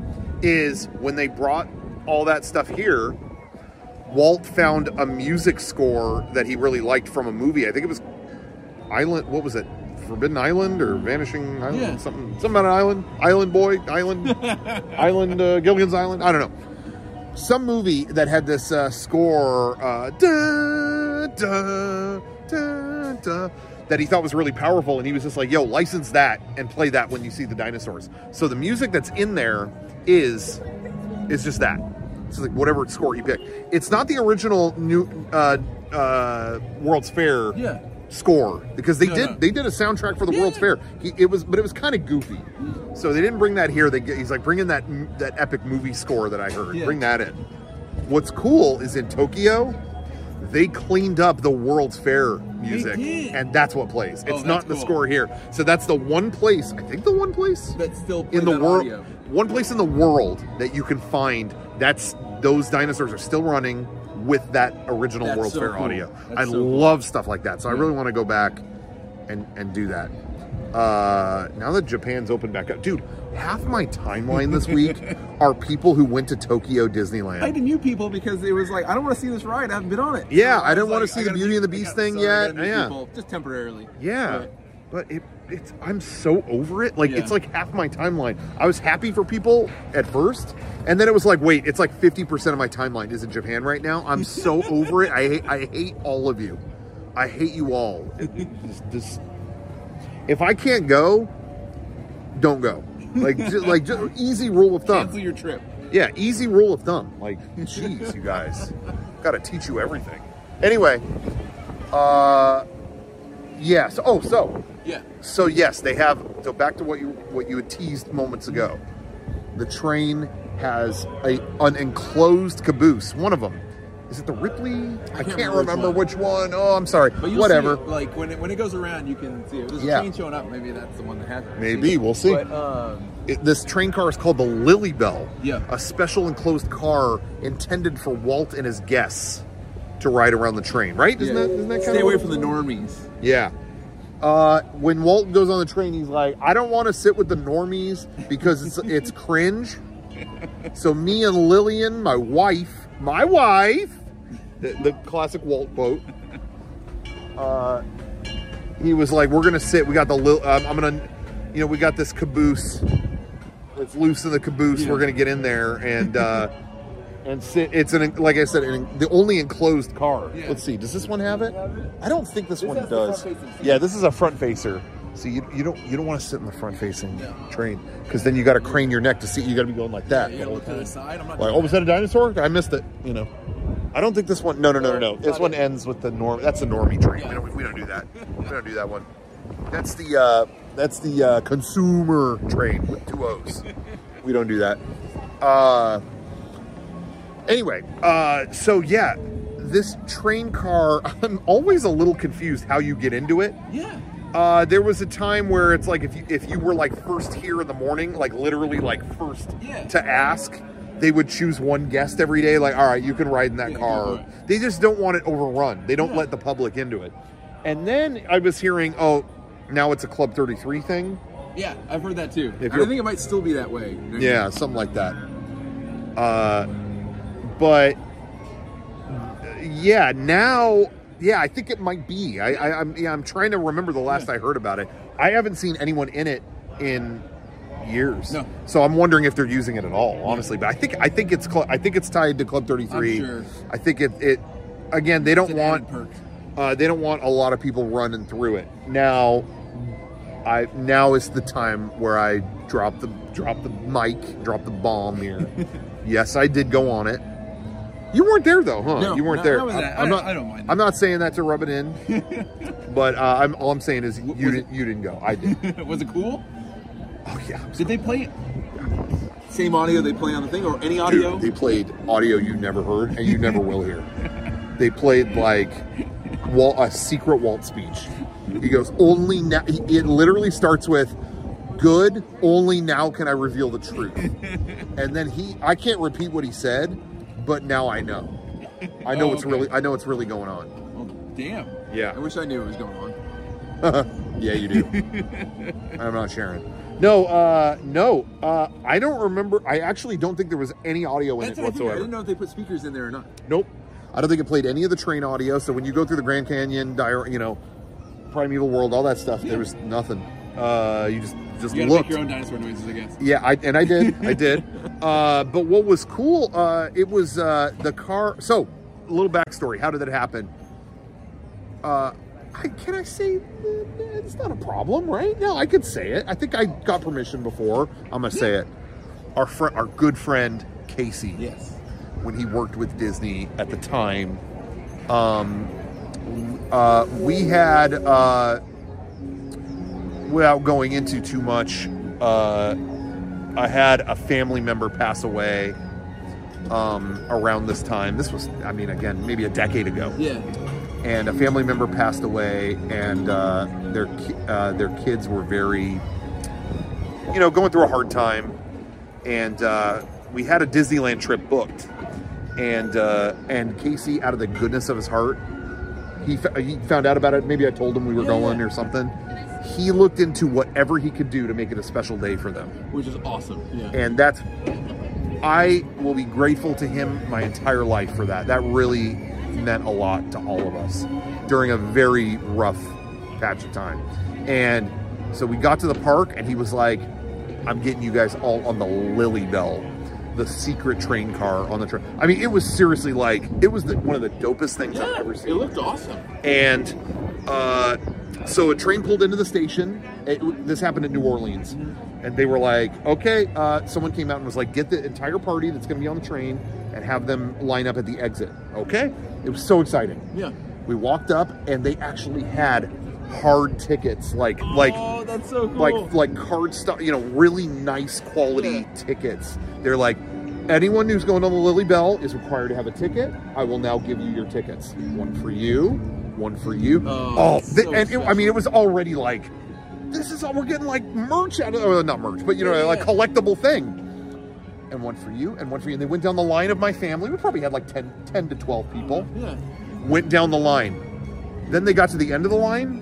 is when they brought all that stuff here, Walt found a music score that he really liked from a movie. I think it was Island, what was it? Forbidden Island or Vanishing Island? Yeah. Something, something about an island? Island Boy? Island? island, uh, Gilligan's Island? I don't know. Some movie that had this uh, score, uh, da, da, da, da, that he thought was really powerful, and he was just like, "Yo, license that and play that when you see the dinosaurs." So the music that's in there is is just that. It's like whatever score he picked. It's not the original new uh, uh, World's Fair Yeah. score because they No, did no. they did a soundtrack for the Yeah. World's Fair. He, it was but it was kind of goofy, so they didn't bring that here. They he's like bring in that that epic movie score that I heard. Yeah. Bring that in. What's cool is in Tokyo, they cleaned up the World's Fair music, and that's what plays. Oh, it's Oh, not that's the cool. score here. So that's the one place. I think the one place That still in the world, one place in the world that you can find that's those dinosaurs are still running with that original That's World's so Fair cool. audio. That's I so cool. love stuff like that, so I really want to go back and and do that. Uh, now that Japan's opened back up, dude, half my timeline this week are people who went to Tokyo Disneyland. I knew people because it was like I don't want to see this ride. I haven't been on it. Yeah, So I didn't was wanna like, see I the Beauty meet- and the Beast thing yet. Yeah. people, just temporarily. Yeah. But- But it, it's I'm so over it. Like Yeah. it's like half my timeline. I was happy for people at first, and then it was like, wait, it's like 50% of my timeline is in Japan right now. I'm so over it. I hate I hate all of you. I hate you all. It- it- this- this- if I can't go, don't go. Like just, like just easy rule of thumb. Cancel your trip. Yeah, easy rule of thumb. Like, jeez, you guys, got to teach you everything. Anyway, uh, yes. Oh, so Yeah. so yes, they have. So back to what you what you had teased moments ago. The train has a an enclosed caboose. One of them is it the Ripley? I, can't can't, remember remember, which which one. Oh, I'm sorry. But you'll Whatever. See it, like when it, when it goes around, you can see it. There's Yeah. a train showing up. Maybe that's the one that has it. Maybe we'll see. But um, It- this train car is called the Lilly Belle. Yeah. A special enclosed car intended for Walt and his guests to ride around the train. Right? Isn't yeah. that isn't that kind stay away from the normies. Yeah. Uh, when Walt goes on the train, he's like, I don't want to sit with the normies because it's it's cringe. So me and Lillian, my wife, my wife, the, the classic Walt quote. Uh, he was like, "We're gonna sit. We got the. little. um, I'm gonna, you know, we got this caboose. It's loose in the caboose. Yeah. We're gonna get in there and uh, and sit. It's an like I said, an, the only enclosed car. Yeah. Let's see. Does this one have it? I don't think this, This one does. Yeah, this is a front facer. See, you, you don't you don't want to sit in the front facing No. train because then you got to crane your neck to see. You got to be going like that. You gotta look to the side. I'm not. Like, oh, was that a dinosaur? I missed it. You know. I don't think this one. No, no, no, no, no. This one ends with the norm. That's a normie train. We don't. We don't do that. We don't do that one. That's the. uh That's the uh consumer train with two O's. We don't do that. Uh. Anyway, uh, so yeah, this train car. I'm always a little confused how you get into it. Yeah. Uh, there was a time where it's like if you if you were like first here in the morning, like literally like first Yeah. to ask, they would choose one guest every day. Like, all right, you can ride in that Yeah, car. yeah. They just don't want it overrun. They don't let the public into it. And then I was hearing, oh, now it's a Club 33 thing. Yeah, I've heard that too. I think it might still be that way. Yeah, something like that. Uh, but yeah, now, yeah, I think it might be. I, I, I'm, yeah, I'm trying to remember the last I heard about it. I haven't seen anyone in it in years. No. So I'm wondering if they're using it at all, honestly. But I think I think it's cl- I think it's tied to Club 33. I'm sure. I think it it again they don't want perk. uh, they don't want a lot of people running through it. Now, I now is the time where I drop the drop the mic, drop the bomb here. yes, I did go on it. You weren't there though, huh? No, you weren't no, there. I. I'm not. I don't mind. I'm not saying that to rub it in, but uh, I'm all I'm saying is you was didn't you didn't go. I did. Was it cool? oh yeah. Did they play same audio they play on the thing or any audio? Dude, they played audio you never heard and you never will hear. They played like Walt, a secret Walt speech. He goes, "Only now." It literally starts with, "Good. Only now can I reveal the truth." And then he, I can't repeat what he said, but now I know. I know Oh, what's okay. really, I know what's really going on. Oh, damn. Yeah. I wish I knew what was going on. Yeah, you do. I'm not sharing. No, uh, no, uh, I don't remember. I actually don't think there was any audio in That's it what I. I whatsoever. didn't know if they put speakers in there or not. Nope. I don't think it played any of the train audio. So when you go through the Grand Canyon, you know, Primeval World, all that stuff, Yeah. there was nothing. Uh, you just just You gotta looked. make your own dinosaur noises, I guess. Yeah, I, and I did, I did. Uh, but what was cool? Uh, it was uh, the car. So, a little backstory. How did that happen? Uh, I, can I say uh, it's not a problem, right? No, I could say it. I think I got permission before. I'm gonna say it. Our friend, our good friend Casey Yes. when he worked with Disney at the time. Um, uh, we had, uh, without going into too much, uh, I had a family member pass away um, around this time. This was, I mean, again, maybe a decade ago Yeah. and a family member passed away, and uh, their uh, their kids were very, you know, going through a hard time, and uh, we had a Disneyland trip booked, and uh, and Casey, out of the goodness of his heart, he f- he found out about it. Maybe I told him we were Yeah, going or something. He looked into whatever he could do to make it a special day for them Which is awesome. Yeah. and that's I will be grateful to him my entire life for that. That really meant a lot to all of us during a very rough patch of time. And so we got to the park, and he was like, "I'm getting you guys all on the Lilly Belle." The secret train car on the train. I mean, it was seriously like it was the, one of the dopest things I've ever seen it looked awesome. and uh, so a train pulled into the station. It, this happened in New Orleans, and they were like, "Okay." Uh, someone came out and was like, "Get the entire party that's going to be on the train and have them line up at the exit." Okay, it was so exciting. Yeah. We walked up, and they actually had hard tickets, like like oh, that's so cool. like like card stuff, you know, really nice quality Yeah. tickets. They're like, anyone who's going on the Lilly Belle is required to have a ticket. I will now give you your tickets. One for you, one for you. Oh, th- so and it, I mean, it was already like, this is all we're getting like merch out of, or not merch, but you know, Yeah, like yeah. collectible thing. And one for you, and one for you. And they went down the line of my family. We probably had like 10, 10 to 12 people yeah. went down the line. Then they got to the end of the line,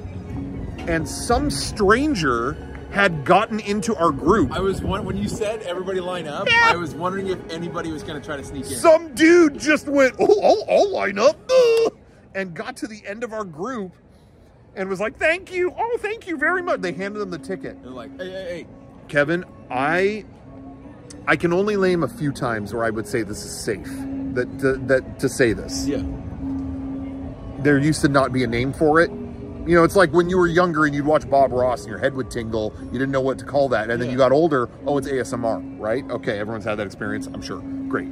and some stranger had gotten into our group. I was one when you said everybody line up. Yeah. I was wondering if anybody was going to try to sneak in. Some dude just went, oh, I'll, I'll line up, uh," and got to the end of our group and was like, thank you. Oh, thank you very much. They handed him the ticket. They're like, hey, hey, hey. Kevin, I I can only name a few times where I would say this is safe. That that, that to say this. Yeah. There used to not be a name for it. You know, it's like when you were younger and you'd watch Bob Ross and your head would tingle. You didn't know what to call that. And then Yeah. you got older, oh, it's ASMR, right? Okay, everyone's had that experience, I'm sure. Great.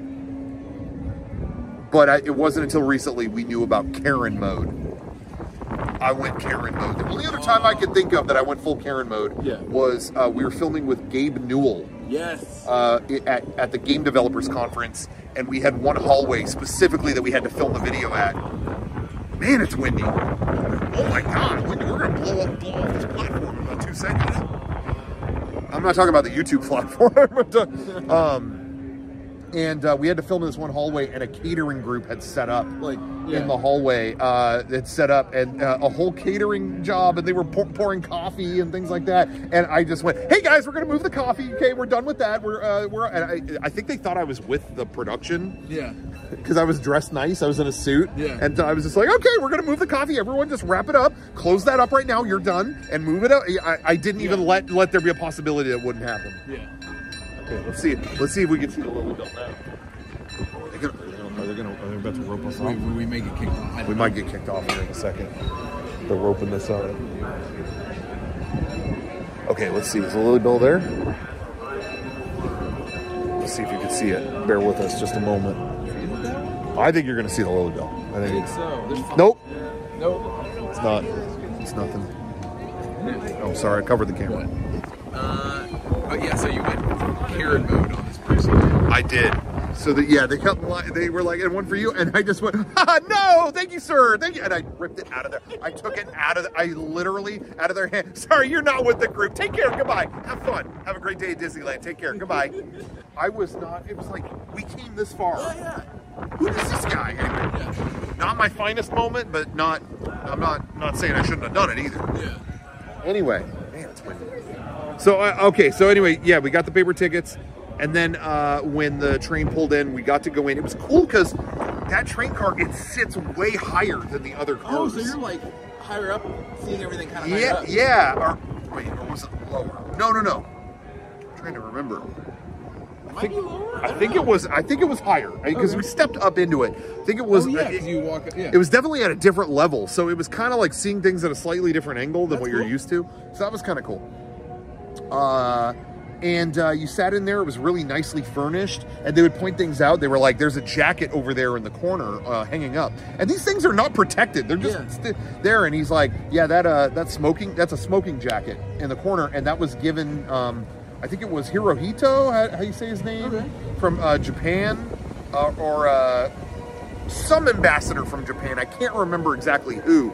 But I, it wasn't until recently we knew about Karen mode. I went Karen mode. The only other time I could think of that I went full Karen mode Yeah. was uh, we were filming with Gabe Newell Yes. uh, at, at the Game Developers Conference, and we had one hallway specifically that we had to film the video at. Man, it's windy. Oh my God, windy. We're going to blow up, blow off this platform in about two seconds. I'm not talking about the YouTube platform. but, uh, um, and uh, we had to film in this one hallway, and a catering group had set up like, yeah. in the hallway. Uh, it set up and uh, a whole catering job, and they were pour- pouring coffee and things like that. And I just went, "Hey guys, we're gonna move the coffee. Okay, we're done with that. We're uh, we're." And I, I think they thought I was with the production Yeah. because I was dressed nice. I was in a suit, Yeah. and I was just like, "Okay, we're gonna move the coffee. Everyone, just wrap it up. Close that up right now. You're done, and move it up." I, I didn't even let let there be a possibility that wouldn't happen. Yeah. Okay, let's see. Let's see if we can see the Lilly Belle now. Are they gonna? Are they gonna? Are they about to rope us off? we, we may get kicked off. We might get kicked off here in a second. They're roping this up. Okay, let's see. Is the Lilly Belle there? Let's see if you can see it. Bear with us just a moment. I think you're going to see the Lilly Belle. I I think. think so. There's Nope, Nope. it's not. It's nothing. Oh, sorry. I covered the camera. Uh, oh yeah, so you went Karen mode on this person. I did. So that yeah, they kept li- they were like, and one for you, and I just went, ah, no, thank you, sir, thank you, and I ripped it out of there. I took it out of, the, I literally out of their hand. Sorry, you're not with the group. Take care. Goodbye. Have fun. Have a great day at Disneyland. Take care. Goodbye. I was not. It was like we came this far. Oh yeah. Who is this guy? Anyway, Yeah. not my finest moment, but not. I'm not not saying I shouldn't have done it either. Yeah. Anyway, man, it's windy. So uh, okay, so anyway, yeah, we got the paper tickets, and then uh, when the train pulled in, we got to go in. It was cool because that train car it sits way higher than the other cars. Oh, so you're like higher up, seeing everything kind of yeah, up. yeah. Or wait, or was it lower? No, no, no. I'm trying to remember. Might be lower. I think it was. I think it was higher because we stepped up into it. I think it was. Oh yeah, it- you walk. Yeah. it was definitely at a different level. So it was kind of like seeing things at a slightly different angle than That's what you're cool. used to. So that was kind of cool. Uh, and uh, you sat in there. It was really nicely furnished, and they would point things out. They were like, "There's a jacket over there in the corner, uh, hanging up." And these things are not protected; they're just Yeah. st- there. And he's like, "Yeah, that uh, that's smoking. That's a smoking jacket in the corner, and that was given. Um, I think it was Hirohito. How, how you say his name? Okay. From uh, Japan, uh, or." Uh, some ambassador from Japan. I can't remember exactly who.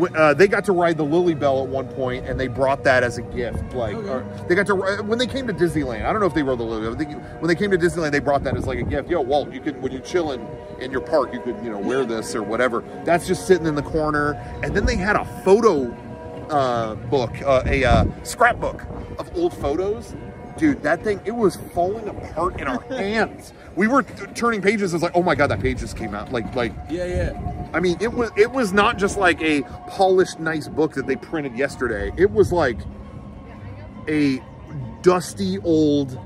Uh, uh, they got to ride the Lilly Belle at one point, and they brought that as a gift. Like Okay. or they got to when they came to Disneyland. I don't know if they rode the Lilly Belle. They, when they came to Disneyland, they brought that as like a gift. Yo, Walt, you could when you're chilling in your park, you could you know wear this or whatever. That's just sitting in the corner. And then they had a photo uh, book, uh, a uh, scrapbook of old photos. Dude, that thing, it was falling apart in our hands. We were t- turning pages. It was like, oh my god, that page just came out. Like, like, yeah, yeah. I mean, it was it was not just like a polished, nice book that they printed yesterday. It was like a dusty old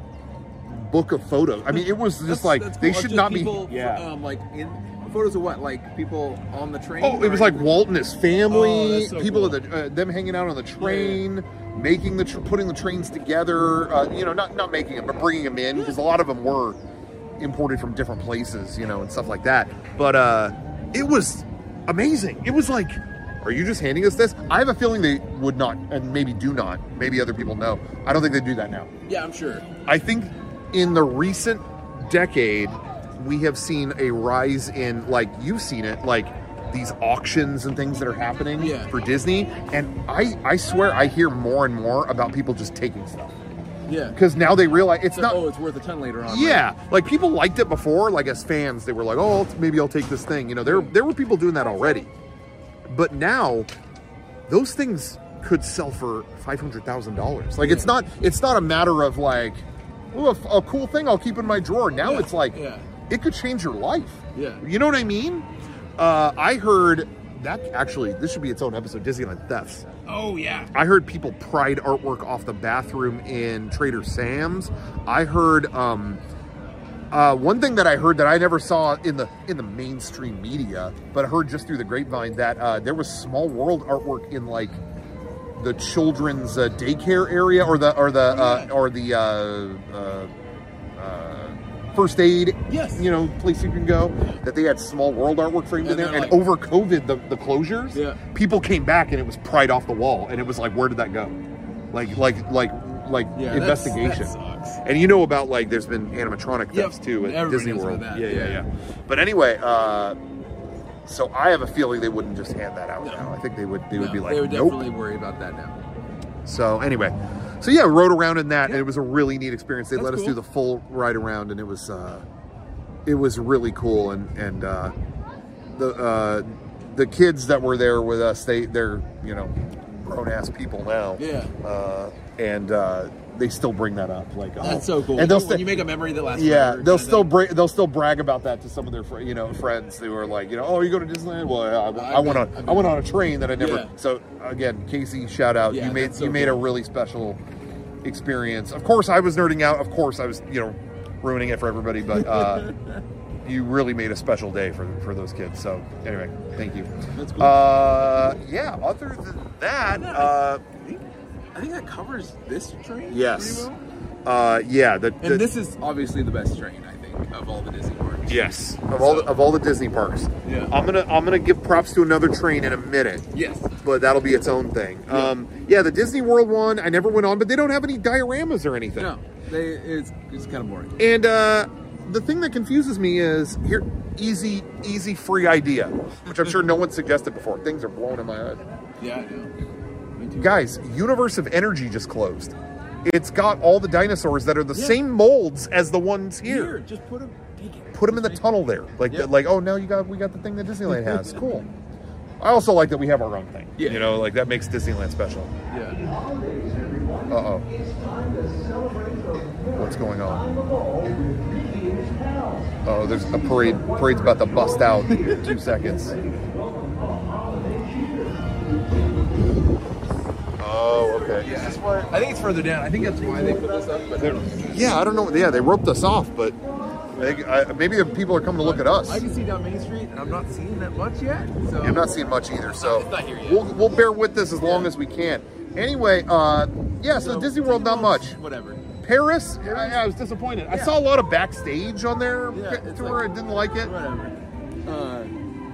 book of photos. I mean, it was just That's- like that's they should Just not people, be. Yeah. Um, like in photos of what? Like people on the train. Oh, it was like Walt and his family, Oh, so people cool. at the, uh, them hanging out on the train, making the tr- putting the trains together. Uh, you know, not not making them, but bringing them in because a lot of them were imported from different places, you know, and stuff like that. But uh, it was amazing. It was like, are you just handing us this? I have a feeling they would not, and maybe do not. Maybe other people know. I don't think they do that now. Yeah, I'm sure. I think in the recent decade, we have seen a rise in, like, you've seen it, like these auctions and things that are happening Yeah. for Disney. And I, I swear I hear more and more about people just taking stuff. Yeah. Because now they realize it's So, not. oh, it's worth a ton later on. Yeah, like people liked it before. Like as fans, they were like, "Oh, maybe I'll take this thing." You know, there there were people doing that already, but now those things could sell for five hundred thousand dollars. Like it's not it's not a matter of like, oh, a, a cool thing I'll keep in my drawer. Now Yeah, it's like yeah. it could change your life. Yeah. You know what I mean? Uh, I heard that actually this should be its own episode. Disneyland thefts. Oh yeah. I heard people pried artwork off the bathroom in Trader Sam's. I heard um, uh, one thing that I heard that I never saw in the in the mainstream media, but I heard just through the grapevine that uh, there was small world artwork in like the children's uh, daycare area or the or the uh, or the uh, uh, uh, first aid Yes. you know place you can go that they had small world artwork framed in there. and like- over covid the, the closures Yeah. people came back and it was pried off the wall. And it was like where did that go? Like like like like Yeah, investigation. and you know about like there's been animatronic Yep, thefts too at everybody disney world. yeah, yeah yeah. yeah. But anyway uh so i have a feeling they wouldn't just hand that out No. now. I think they would they would be like they would nope. definitely worry about that now. so anyway, so yeah, rode around in that, and it was a really neat experience. They That's let us cool. do the full ride around, and it was uh, it was really cool. And and uh, the uh, the kids that were there with us, they they're you know grown ass people now. Yeah. Uh, and uh, they still bring that up, like oh. That's so cool. And they'll when you make a memory that lasts yeah, forever, they'll still bra- they'll still brag about that to some of their you know friends who are like you know oh you go to Disneyland? Well I, I, I've went on I went on a train that I never Yeah. so again Casey shout out. Yeah, you made so you made a really special experience. Of course I was nerding out. Of course I was you know ruining it for everybody but uh, you really made a special day for for those kids. So anyway thank you. That's cool. uh, yeah other than that uh, I think, that covers this train. yes well. uh, yeah the, the And this is obviously the best train, I think, of all the Disney parks. Yes, of all the, of all the Disney parks. Yeah. I'm gonna I'm gonna give props to another train in a minute, Yes. but that'll be its own thing. Yeah. Um, yeah, the Disney World one I never went on, but they don't have any dioramas or anything. No, they, it's it's kind of boring. And uh, the thing that confuses me is here easy easy free idea, which I'm sure no one suggested before. Things are blowing in my head. Yeah, I know. Guys, Universe of Energy just closed. It's got all the dinosaurs that are the Yeah. same molds as the ones Here, here. just put them. Take it. put them in the tunnel there. Like, Yeah. like, oh, now you got we got the thing that Disneyland has. Cool. I also like that we have our own thing. Yeah. You know, like that makes Disneyland special. Yeah. Uh oh. What's going on? Oh, there's a parade. Parade's about to bust out in two seconds. Okay. Yeah. Is this why- I think it's further down. I think that's why they put this up. But I don't. Yeah, I don't know. Yeah, they roped us off, but they, I, maybe the people are coming to look at us. I can see down Main Street, and I'm not seeing that much yet. So I'm not seeing much either, so It's not here yet. we'll, we'll bear with this as long Yeah. as we can. Anyway, uh, yeah, so, Disney World, not much. Whatever. Paris, I, I was disappointed. I saw a lot of backstage on their Yeah, it's tour. like- I didn't like it. Whatever. Uh,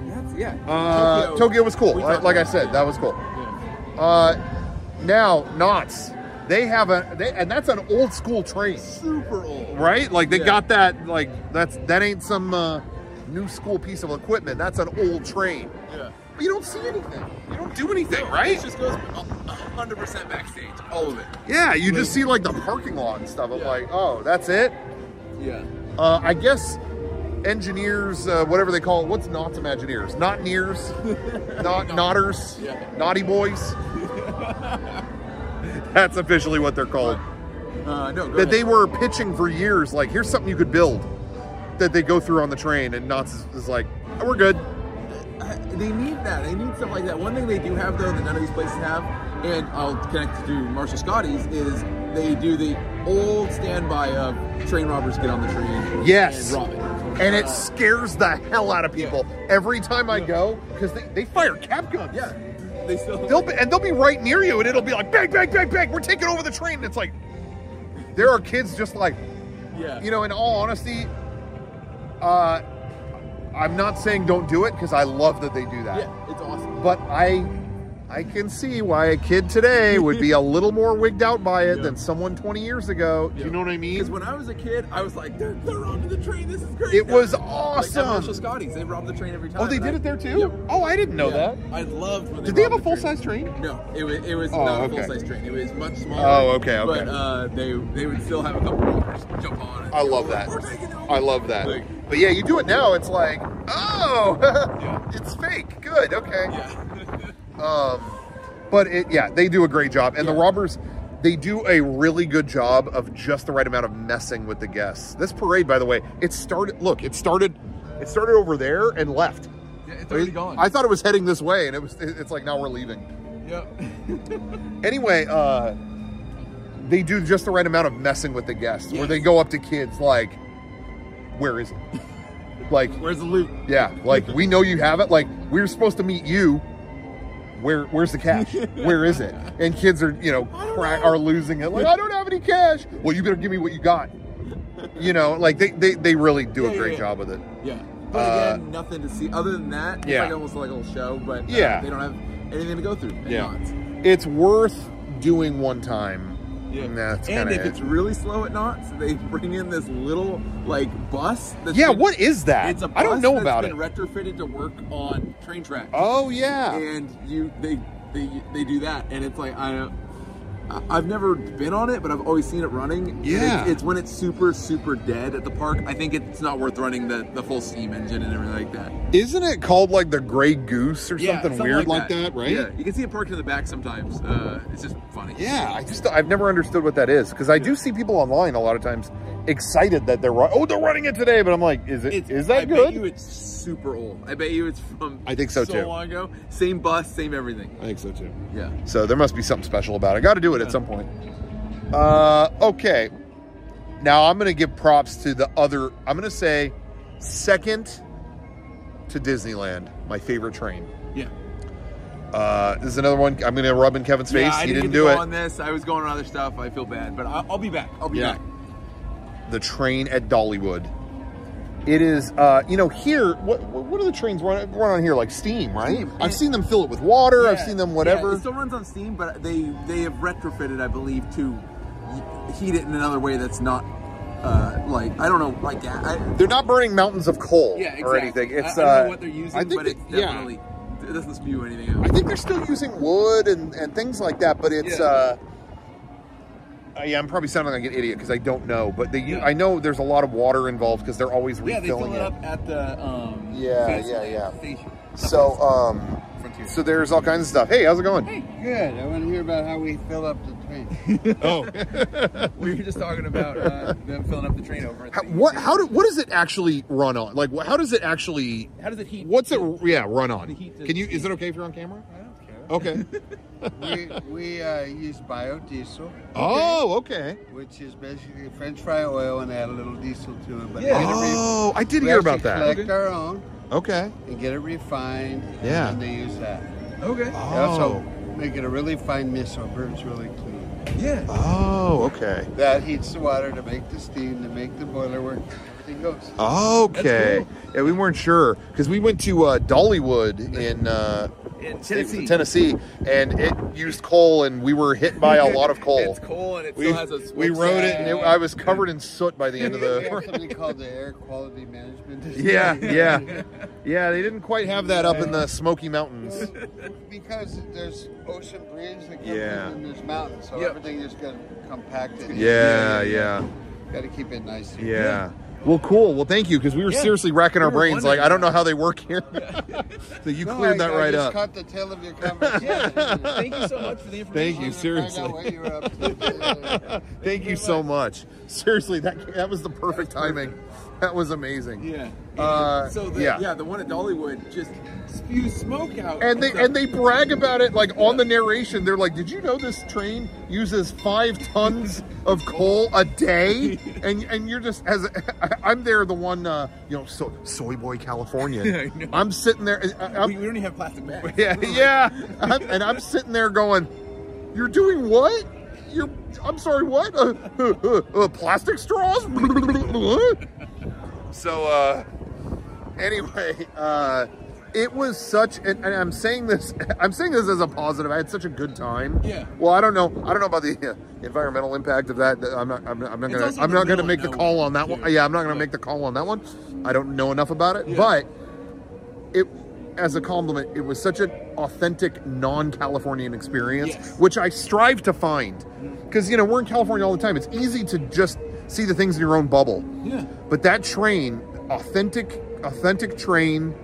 that's yeah. Uh, Tokyo, was cool. Like, like I said, that was cool. Uh, now, Knott's. they have a, they, and that's an old school train, Super old. right? Like they Yeah. got that, like that's that ain't some uh, new school piece of equipment. That's an old train. Yeah. But you don't see anything. You don't do anything, No, right? It just goes 100% backstage. All of it. Yeah, you just see like the parking lot and stuff. I'm Yeah. like, oh, that's it. Yeah. Uh, I guess engineers, uh, whatever they call it, what's Knott's Imagineers? Not nears, not Knotters, Yeah. Naughty Boys. That's officially what they're called. Uh, no, That they were pitching for years. Like, here's something you could build that they go through on the train, and Knott's is, is like, oh, we're good. They need that. They need stuff like that. One thing they do have though that none of these places have, and I'll connect to Marshal Scotty's, is they do the old standby of train robbers get on the train Yes. and rob it. And it scares the hell out of people every time I go because they, they fire cap guns. yeah, they still. They'll be, and they'll be right near you, and it'll be like bang, bang, bang, bang. We're taking over the train. And it's like there are kids just like yeah, you know. In all honesty, uh, I'm not saying don't do it because I love that they do that. yeah, it's awesome. But I I can see why a kid today would be a little more wigged out by it Yeah. than someone 20 years ago. Do you know what I mean? Because when I was a kid, I was like, they're, they're the train. This is great. It was Like at awesome. Marshal Scotty's, they robbed the train every time. Oh, they did I- it there too? Yep. Oh, I didn't know Yeah. that. I loved when they Did they have a the full size train? No, it was it was Oh, not a full size train. It was much smaller. Oh, okay, okay. But uh, they they would still have a couple robbers jump on. I love that. We're taking. I love that. Like, But yeah, you do it now, it's like, oh, Yeah. it's fake. Good, okay. Yeah. Um, But it, yeah, they do a great job, and the robbers, they do a really good job of just the right amount of messing with the guests. This parade, by the way, it started. Look, it started. It started over there and left. Yeah, it's already gone. I thought it was heading this way, and it was. It's like now we're leaving. Yep. Anyway, uh, they do just the right amount of messing with the guests, where they go up to kids like, "Where is it?" Like, Where's the loot? yeah, like we know you have it. Like we were supposed to meet you. Where where's the cash? Where is it? And kids are you know cra- are losing it. Like I don't have any cash. Well, you better give me what you got. You know, like they they, they really do Yeah, a great yeah. job with it. Yeah. But Uh, again, nothing to see other than that. It's yeah. like almost like a little show, but uh, Yeah. they don't have anything to go through. Yeah. Knott's. It's worth doing one time. And that's and kinda if it. it's really slow at Knott's, they bring in this little like bus. That's Yeah, been- what is that? It's a bus I don't know that's about been it. retrofitted to work on train tracks. Oh yeah. and you they they they do that, and it's like I don't. I've never been on it, but I've always seen it running. Yeah. it's, it's when it's super, super dead at the park. I think it's not worth running the, the full steam engine and everything like that. Isn't it called like the Gray Goose or something, weird like that, right? Yeah, you can see it parked in the back sometimes. Uh, it's just funny. Yeah, I just I've never understood what that is because I do see people online a lot of times excited that they're run- oh they're running it today, but I'm like, is it is It's, that I good? bet you it's super old. I bet you it's from. I think so, so too. long ago. Same bus, same everything. I think so too. Yeah. So there must be something special about it. Got to do it at some point. Uh, okay. Now I'm gonna give props to the other. I'm gonna say second to Disneyland, my favorite train. Yeah. Uh, this is another one. I'm gonna rub in Kevin's face. Yeah, he didn't, didn't do it. on this. I was going on other stuff. I feel bad, but I'll, I'll be back. I'll be Yeah. back. The train at Dollywood. It is, uh, you know, here. What what are the trains run, run on here? Like steam, right? Steam. I've seen them fill it with water. I've seen them Yeah, whatever. it still runs on steam, but they they have retrofitted, I believe, to heat it in another way that's not uh, like I don't know, like. I, They're not burning mountains of coal yeah, exactly. or anything. It's I, I don't uh, know what they're using, I think but it's that- yeah. definitely it doesn't spew anything out. I think they're still using wood and, and things like that, but it's. Yeah. Uh, uh, yeah, I'm probably sounding like an idiot because I don't know, but they. Yeah. I know there's a lot of water involved because they're always refilling it. yeah, they fill it it. up at the um, Yeah, yeah, yeah. station. So, um, Frontier. so there's all kinds of stuff. Hey, how's it going? Good. I want to hear about how we fill up the train. Oh, we were just talking about uh, them filling up the train over. At how, what? How do? What does it actually run on? Like, wh- how does it actually? How does it heat? What's it? Yeah, run on. The heat to- Can you? Is it okay if you're on camera? I don't care. Okay. we we uh, use biodiesel, oh, okay. which is basically French fry oil, and add a little diesel to it. But Yeah. we re- Oh, I did we hear about actually that. Collect our own Okay. and get it refined. Yeah. And they use that. Okay. They also Oh. make it a really fine mist so it burns really clean. Yeah. Oh, okay. That heats the water to make the steam to make the boiler work. Everything goes. Okay. That's Yeah, we weren't sure because we went to uh, Dollywood in uh, In state- Tennessee. Tennessee, and it used coal, and we were hit by a lot of coal. It's coal and it we still has a. we rode it, and it, I was covered in soot by the end of We have the. something called the air quality management. yeah, yeah, yeah. They didn't quite have that up in the Smoky Mountains. because there's ocean breeze that comes Yeah. in and there's mountains, so Yep. everything just got compacted. Yeah, yeah, Got to keep it nice. yeah. Well, cool. Well, thank you because we were Yeah. seriously racking our We were brains. Like, wondering I don't know how they work here. so you No, cleared I- that I right just up. Caught the tail of your conversation. Thank you so much for the information. Thank you, Wanted seriously. out you were. Thank you so much. Seriously, that that was the perfect timing. That was amazing. Yeah. Uh, so the, yeah. yeah. the one at Dollywood just spews smoke out. And they and they brag about it like on the narration. They're like, "Did you know this train uses five tons of coal a day?" And and you're just as I'm there, the one uh, you know, so, soy boy Californian. I know. I'm sitting there. I- I'm- we, we don't even have plastic bags. yeah, yeah. I'm, and I'm sitting there going, "You're doing what? You're I'm sorry, what? Uh, uh, uh, uh, plastic straws?" So uh anyway, uh it was such and, and I'm saying this I'm saying this as a positive. I had such a good time. Yeah. Well, I don't know. I don't know about the uh, environmental impact of that. I'm not I'm not, I'm not gonna, I'm not going to make the call on that one. Yeah, I'm not going to Yeah. make the call on that one. I don't know enough about it. Yeah. But it as a compliment it was such an authentic non-californian experience Yes. which i strive to find because you know we're in california all the time it's easy to just see the things in your own bubble Yeah. but that train authentic authentic train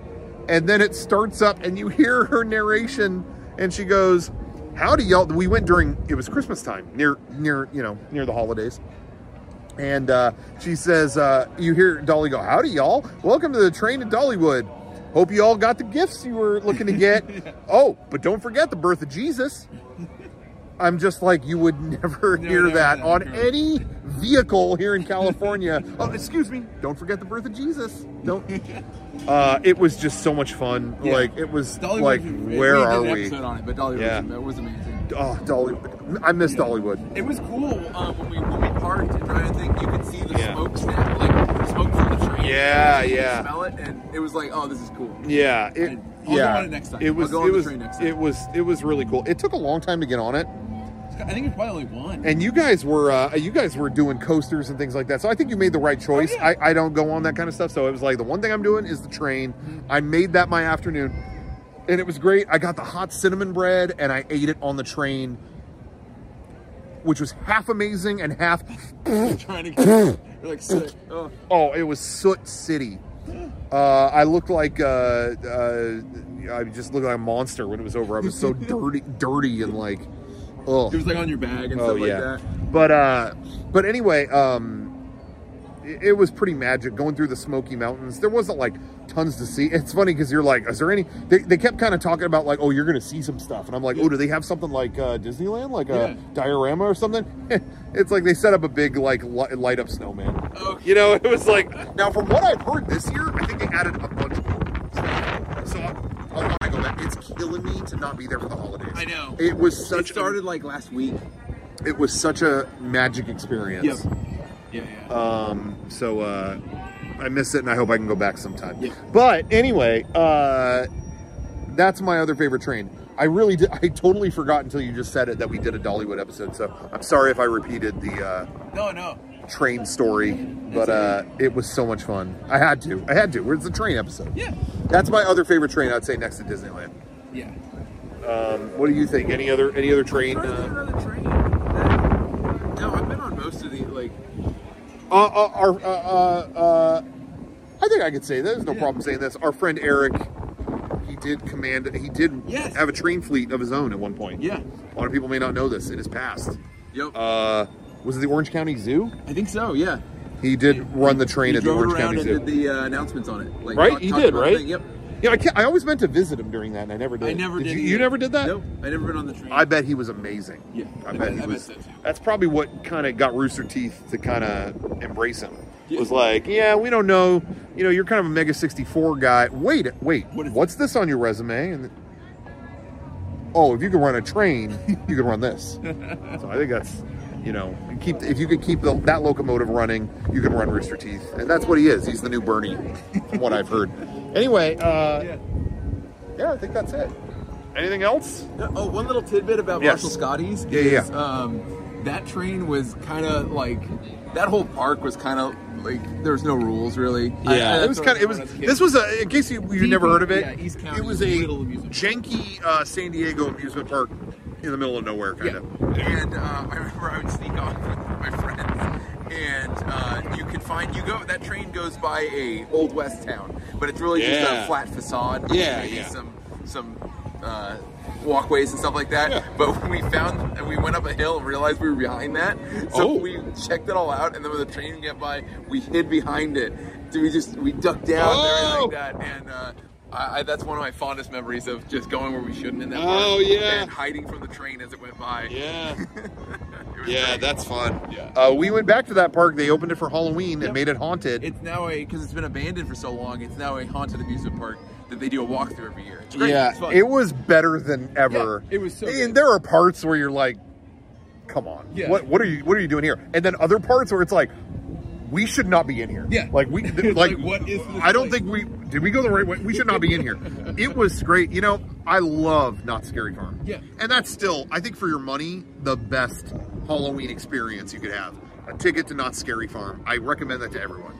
and then it starts up and you hear her narration and she goes howdy y'all. We went during it was Christmas time, near near you know near the holidays. And uh, she says, uh, you hear Dolly go, howdy y'all. Welcome to the train to Dollywood. Hope you all got the gifts you were looking to get. Oh, but don't forget the birth of Jesus. I'm just like, you would never No, hear no, that no, on any vehicle here in California. oh, excuse me. Don't forget the birth of Jesus. Don't. Uh, it was just so much fun. Yeah. Like it was Dollywood like, was- where we are we? It, but Dollywood Yeah. was, was amazing. Oh, Dollywood. I miss Dollywood. It was cool um, when we when we parked and to think. You could see the Yeah. smokestack, like the smoke from the train. Yeah, You yeah. Smell it, and it was like, oh, this is cool. Yeah, it, I'll go yeah. on it next time. It was. go on it the was. train next time. It was. It was really cool. It took a long time to get on it, I think it's probably only one. and you guys were. Uh, you guys were doing coasters and things like that. So I think you made the right choice. Oh, yeah. I, I don't go on that kind of stuff. So it was like the one thing I'm doing is the train. Mm-hmm. I made that my afternoon, and it was great. I got the hot cinnamon bread, and I ate it on the train, which was half amazing and half. trying to get like sick. Oh. Oh, it was Soot City. Uh, I looked like uh, uh, I just looked like a monster when it was over. I was so dirty, dirty, and like, oh, It was like on your bag and oh stuff yeah. like that. But uh, but anyway, um, it, it was pretty magic going through the Smoky Mountains. There wasn't like tons to see. It's funny because you're like, is there any? They, they kept kind of talking about like, oh, you're gonna see some stuff, and I'm like, oh, do they have something like uh, Disneyland, like a Yeah. diorama or something? it's like they set up a big like li- light up snowman. Oh. You know, it was like now from what I've heard this year, I think they added a bunch more. stuff. So I want to go back. It's killing me to not be there for the holidays. I know. It was It such. started like last week. It was such a magic experience. Yep. Yeah, yeah. Um, so uh, I miss it, and I hope I can go back sometime. Yeah. But anyway, uh, that's my other favorite train. I really did. I totally forgot until you just said it that we did a Dollywood episode. So I'm sorry if I repeated the uh, no, no. Train story, but uh, it was so much fun. I had to. I had to. It's the train episode. Yeah. That's my other favorite train. I'd say next to Disneyland. Yeah. Um, what do you think? Any other any other train? Trying to think of Uh, train. that- No, I've been on most of the like. Uh, uh, our, uh, uh, uh, I think I could say there's No Yeah. problem saying this. Our friend Eric, he did command. He did Yes. have a train fleet of his own at one point. Yeah. A lot of people may not know this. In his past, Yep. uh, was it the Orange County Zoo? I think so. Yeah. He did run the train He at the Orange County and Zoo. did the uh, announcements on it. Like, Right? talk- He did, right? Yep. yeah, I, can't, I always meant to visit him during that, and I never did. I never did. you, you never did that? Nope. I never been on the train. I bet he was amazing. Yeah, I, I bet, bet- he I bet was. so, too. That's probably what kind of got Rooster Teeth to kind of embrace him. Yeah. Was like, yeah, we don't know. You know, you're kind of a Mega64 guy. Wait, wait. What is what's this on your resume? And oh, if you can run a train, you can run this. so I think that's, you know, keep if you could keep the, that locomotive running, you can run Rooster Teeth, and that's what he is. He's the new Bernie, from what I've heard. Anyway, uh, Yeah. yeah, I think that's it. Anything else? Oh, one little tidbit about Yes. Marshal Scotty's. Yeah, yeah, is, yeah. Um, that train was kind of like that whole park was kind of like there was no rules really. I- I- it was kind of. It was. This was a. In case you you never heard of it, yeah, East County it was was a little amusement janky uh, San Diego amusement park in the middle of nowhere, kind Yeah. of. And uh, I remember I would sneak off with my friends, and uh, you could find you go. That train goes by a old west town, but it's really just a flat facade. Yeah, maybe yeah. Some some uh, walkways and stuff like that. Yeah. But when we found, and we went up a hill and realized we were behind that. So Oh. we checked it all out, and then when the train got by, we hid behind it. So we just we ducked down there and Oh. like that, and. Uh, I, I, that's one of my fondest memories of just going where we shouldn't in that Oh, park yeah. and hiding from the train as it went by. Yeah, yeah, great. that's fun. Yeah. Uh, we went back to that park. They opened it for Halloween and made it haunted. It's now a because it's been abandoned for so long. It's now a haunted amusement park that they do a walkthrough every year. It's great. yeah, it's fun. it was better than ever. Yeah, it was so And good. there are parts where you're like, "Come on, Yeah. what what are you what are you doing here?" And then other parts where it's like, "We should not be in here." Yeah. like we It's like, like, what is this I don't place? think we did. We go the right way. We should not be in here. it was great. You know, I love Knott's Scary Farm. Yeah. and that's still, I think, for your money, the best Halloween experience you could have. A ticket to Knott's Scary Farm. I recommend that to everyone.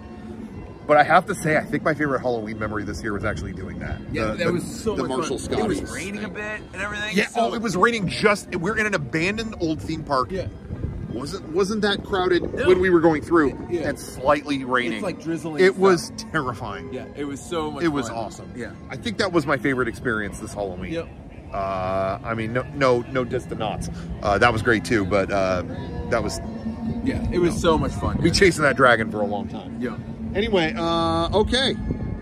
But I have to say, I think my favorite Halloween memory this year was actually doing that. yeah, The- that the- was so the much Marshal fun. It was Scotty's raining a bit and everything. Yeah, so oh, it was raining just. We're in an abandoned old theme park. Yeah, wasn't wasn't that crowded No. when we were going through, Yeah. and slightly raining. It's like drizzling It and was terrifying. yeah. It was so much. It was awesome. Yeah. I think that was my favorite experience this Halloween. Yep. Uh, I mean, no, no, no diss to Knott's. Uh, that was great too, but uh, that was Yeah, it was so much fun. dude. chasing that dragon for a long time. Yeah. Anyway, uh, okay,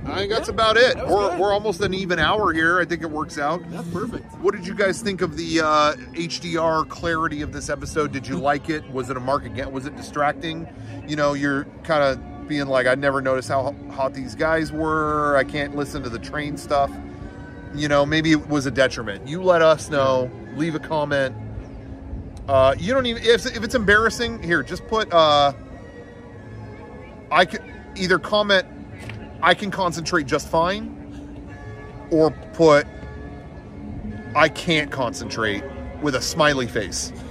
I think that's Yeah, about it. that We're, good. we're almost an even hour here. I think it works out. That's perfect. What did you guys think of the uh, HDR clarity of this episode? Did you like it? Was it a mark again? Was it distracting? You know, you're kind of being like, I never noticed how hot these guys were. I can't listen to the train stuff. You know, maybe it was a detriment. You let us know. Leave a comment. Uh, you don't even if, if it's embarrassing. Here, just put. Uh, I could either comment. I can concentrate just fine, or put I can't concentrate with a smiley face.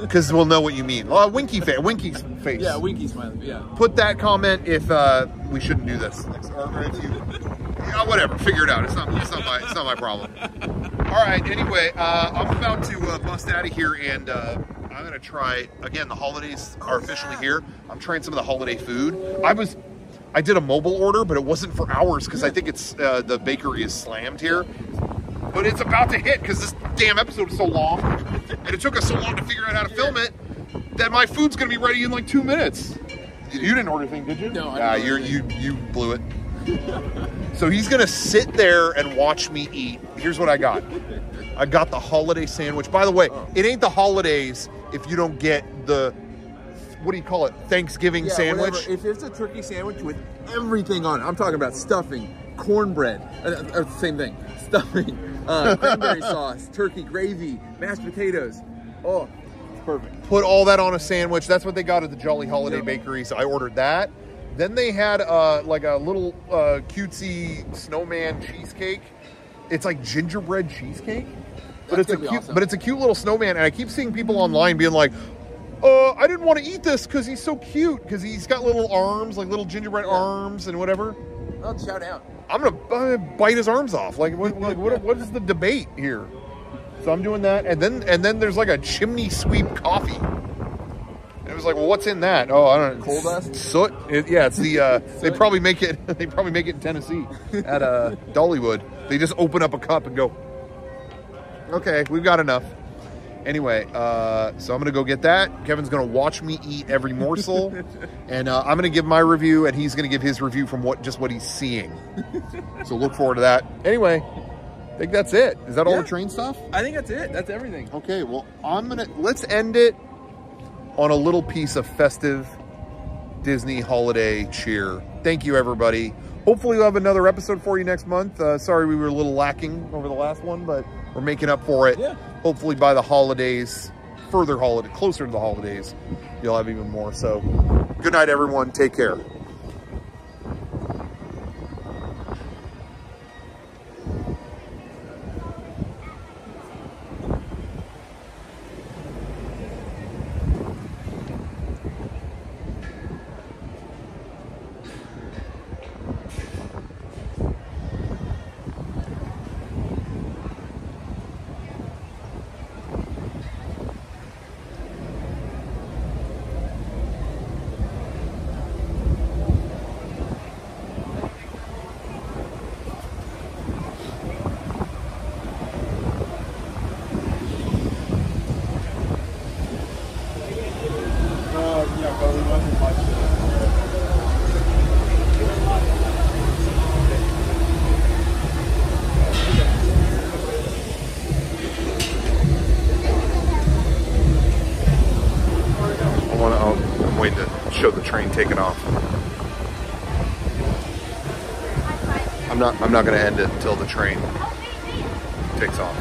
Because we'll know what you mean. Uh, winky face. Winky face. Yeah, Winky smiling. Yeah. Put that comment if uh, we shouldn't do this next, or or if you, yeah, whatever. Figure it out. It's not. It's not my. It's not my problem. All right. Anyway, uh, I'm about to uh, bust out of here, and uh, I'm gonna try again. The holidays are officially here. I'm trying some of the holiday food. I was. I did a mobile order, but it wasn't for hours because I think it's uh, the bakery is slammed here but it's about to hit because this damn episode is so long, and it took us so long to figure out how to film it that my food's gonna be ready in like two minutes. You you didn't order anything, did you? No, I Ah, didn't you're, you you blew it. so he's gonna sit there and watch me eat. Here's what I got. I got the holiday sandwich. By the way, Oh. it ain't the holidays if you don't get the what do you call it? Thanksgiving Yeah, sandwich. whatever. If it's a turkey sandwich with everything on it, I'm talking about stuffing, cornbread, uh, uh, same thing, stuffing, uh, cranberry sauce, turkey gravy, mashed potatoes. Oh, it's perfect. put all that on a sandwich. That's what they got at the Jolly Holiday Yep. Bakery. So I ordered that. Then they had uh, like a little uh, cutesy snowman cheesecake. It's like gingerbread cheesecake, but That's it's a cute, awesome. but it's a cute little snowman. And I keep seeing people online being like, "Uh, I didn't want to eat this because he's so cute because he's got little arms, like little gingerbread arms and whatever." Oh, shout out. I'm gonna, I'm gonna bite his arms off. Like, what, like what, what is the debate here? So I'm doing that, and then and then there's like a chimney sweep coffee. And it was like, well, what's in that? Oh, I don't know. Coal dust? Soot. It- yeah, it's the. Uh, they probably make it. They probably make it in Tennessee at uh, Dollywood. They just open up a cup and go. Okay, we've got enough. Anyway, uh, so I'm gonna go get that. Kevin's gonna watch me eat every morsel, and uh, I'm gonna give my review, and he's gonna give his review from what just what he's seeing. so look forward to that. Anyway, I think that's it. Is that all the train stuff? I think that's it. That's everything. Okay, well, I'm gonna let's end it on a little piece of festive Disney holiday cheer. Thank you, everybody. Hopefully, we'll have another episode for you next month. Uh, sorry we were a little lacking over the last one, but we're making up for it. Yeah. Hopefully, by the holidays, further holiday, closer to the holidays, you'll have even more. So, good night, everyone. Take care. I want to. I'm to show the train taking off. I'm not. I'm not to end it until the train takes off.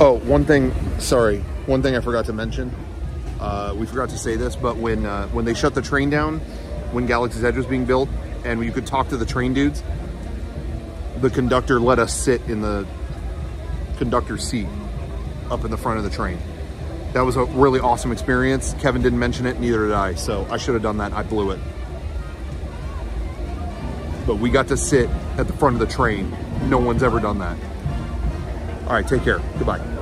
Oh, one thing. Sorry, one thing I forgot to mention. Uh, we forgot to say this, but when uh, when they shut the train down, when Galaxy's Edge was being built, and you could talk to the train dudes, the conductor let us sit in the conductor's seat up in the front of the train. That was a really awesome experience. Kevin didn't mention it, neither did I. So I should have done that. I blew it. But we got to sit at the front of the train. No one's ever done that. All right, take care. Goodbye.